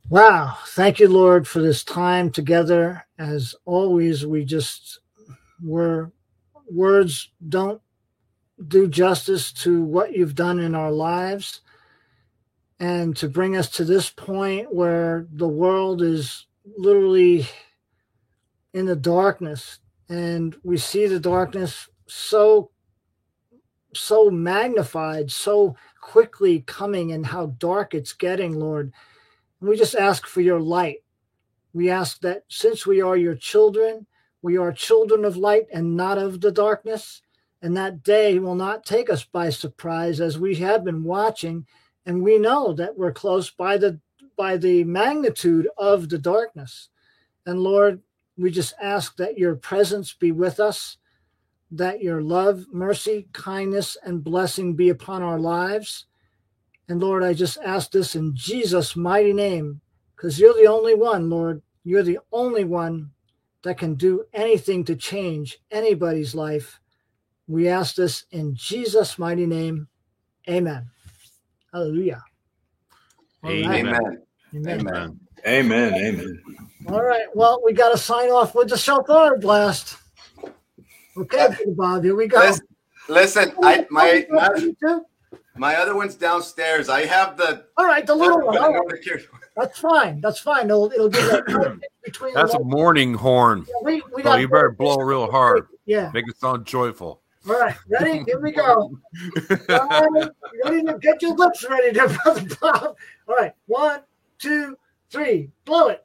Wow. Thank you, Lord, for this time together. As always, we just were words don't do justice to what you've done in our lives and to bring us to this point where the world is literally in the darkness and we see the darkness so so magnified so quickly coming and how dark it's getting lord. We just ask for your light. We ask that since we are your children we are children of light and not of the darkness and that day will not take us by surprise as we have been watching and we know that we're close by the by the magnitude of the darkness. And lord we just ask that your presence be with us that your love mercy kindness and blessing be upon our lives and lord i just ask this in jesus mighty name because you're the only one lord you're the only one that can do anything to change anybody's life we ask this in jesus mighty name amen hallelujah All right. Amen. Amen. Amen. Amen. Amen. Amen. All right. Well, we got to sign off with the shofar blast. Okay, uh, Brother Bob. Here we go. Listen, listen I, my, my my other one's downstairs. I have the All right, the little one. All right. That's fine. That's fine. It'll, it'll give that between. That's a morning horn. we, we So got you better blow real hard. Yeah. Make it sound joyful. All right, ready? Here we go. One, ready to get your lips ready to brother Bob. All right, one, two, three, blow it.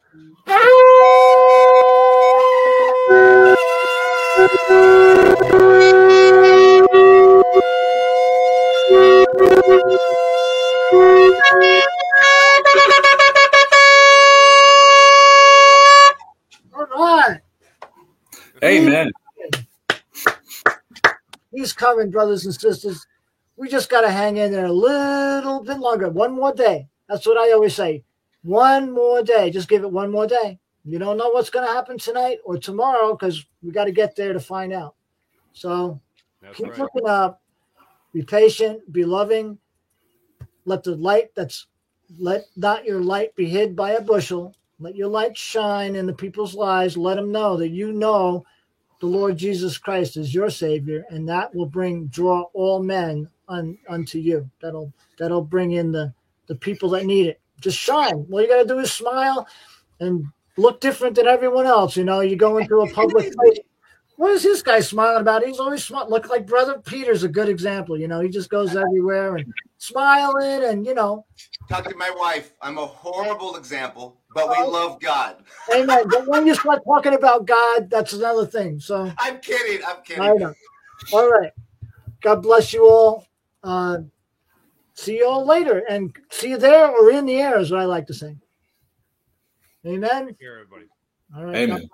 All right. Amen. He's coming, brothers and sisters. We just got to hang in there a little bit longer. One more day. That's what I always say. One more day. Just give it one more day. You don't know what's going to happen tonight or tomorrow because we got to get there to find out. So That's keep right. looking up. Be patient. Be loving. Let the light that's let not your light be hid by a bushel. Let your light shine in the people's lives. Let them know that you know the Lord Jesus Christ is your Savior, and that will bring draw all men un, unto you. That'll that'll bring in the the people that need it. Just shine. All you got to do is smile and look different than everyone else. You know, you go into a public place. What is this guy smiling about? He's always smart. Look like Brother Peter's a good example. You know, he just goes everywhere and smiling, and you know, Talk to my wife. I'm a horrible example, but we Oh. love God. Amen. But when you start talking about God, that's another thing. So I'm kidding. I'm I kidding. know. All right. God bless you all. Uh, see you all later, and see you there or in the air is what I like to say. Amen. Here, everybody. All right. Amen.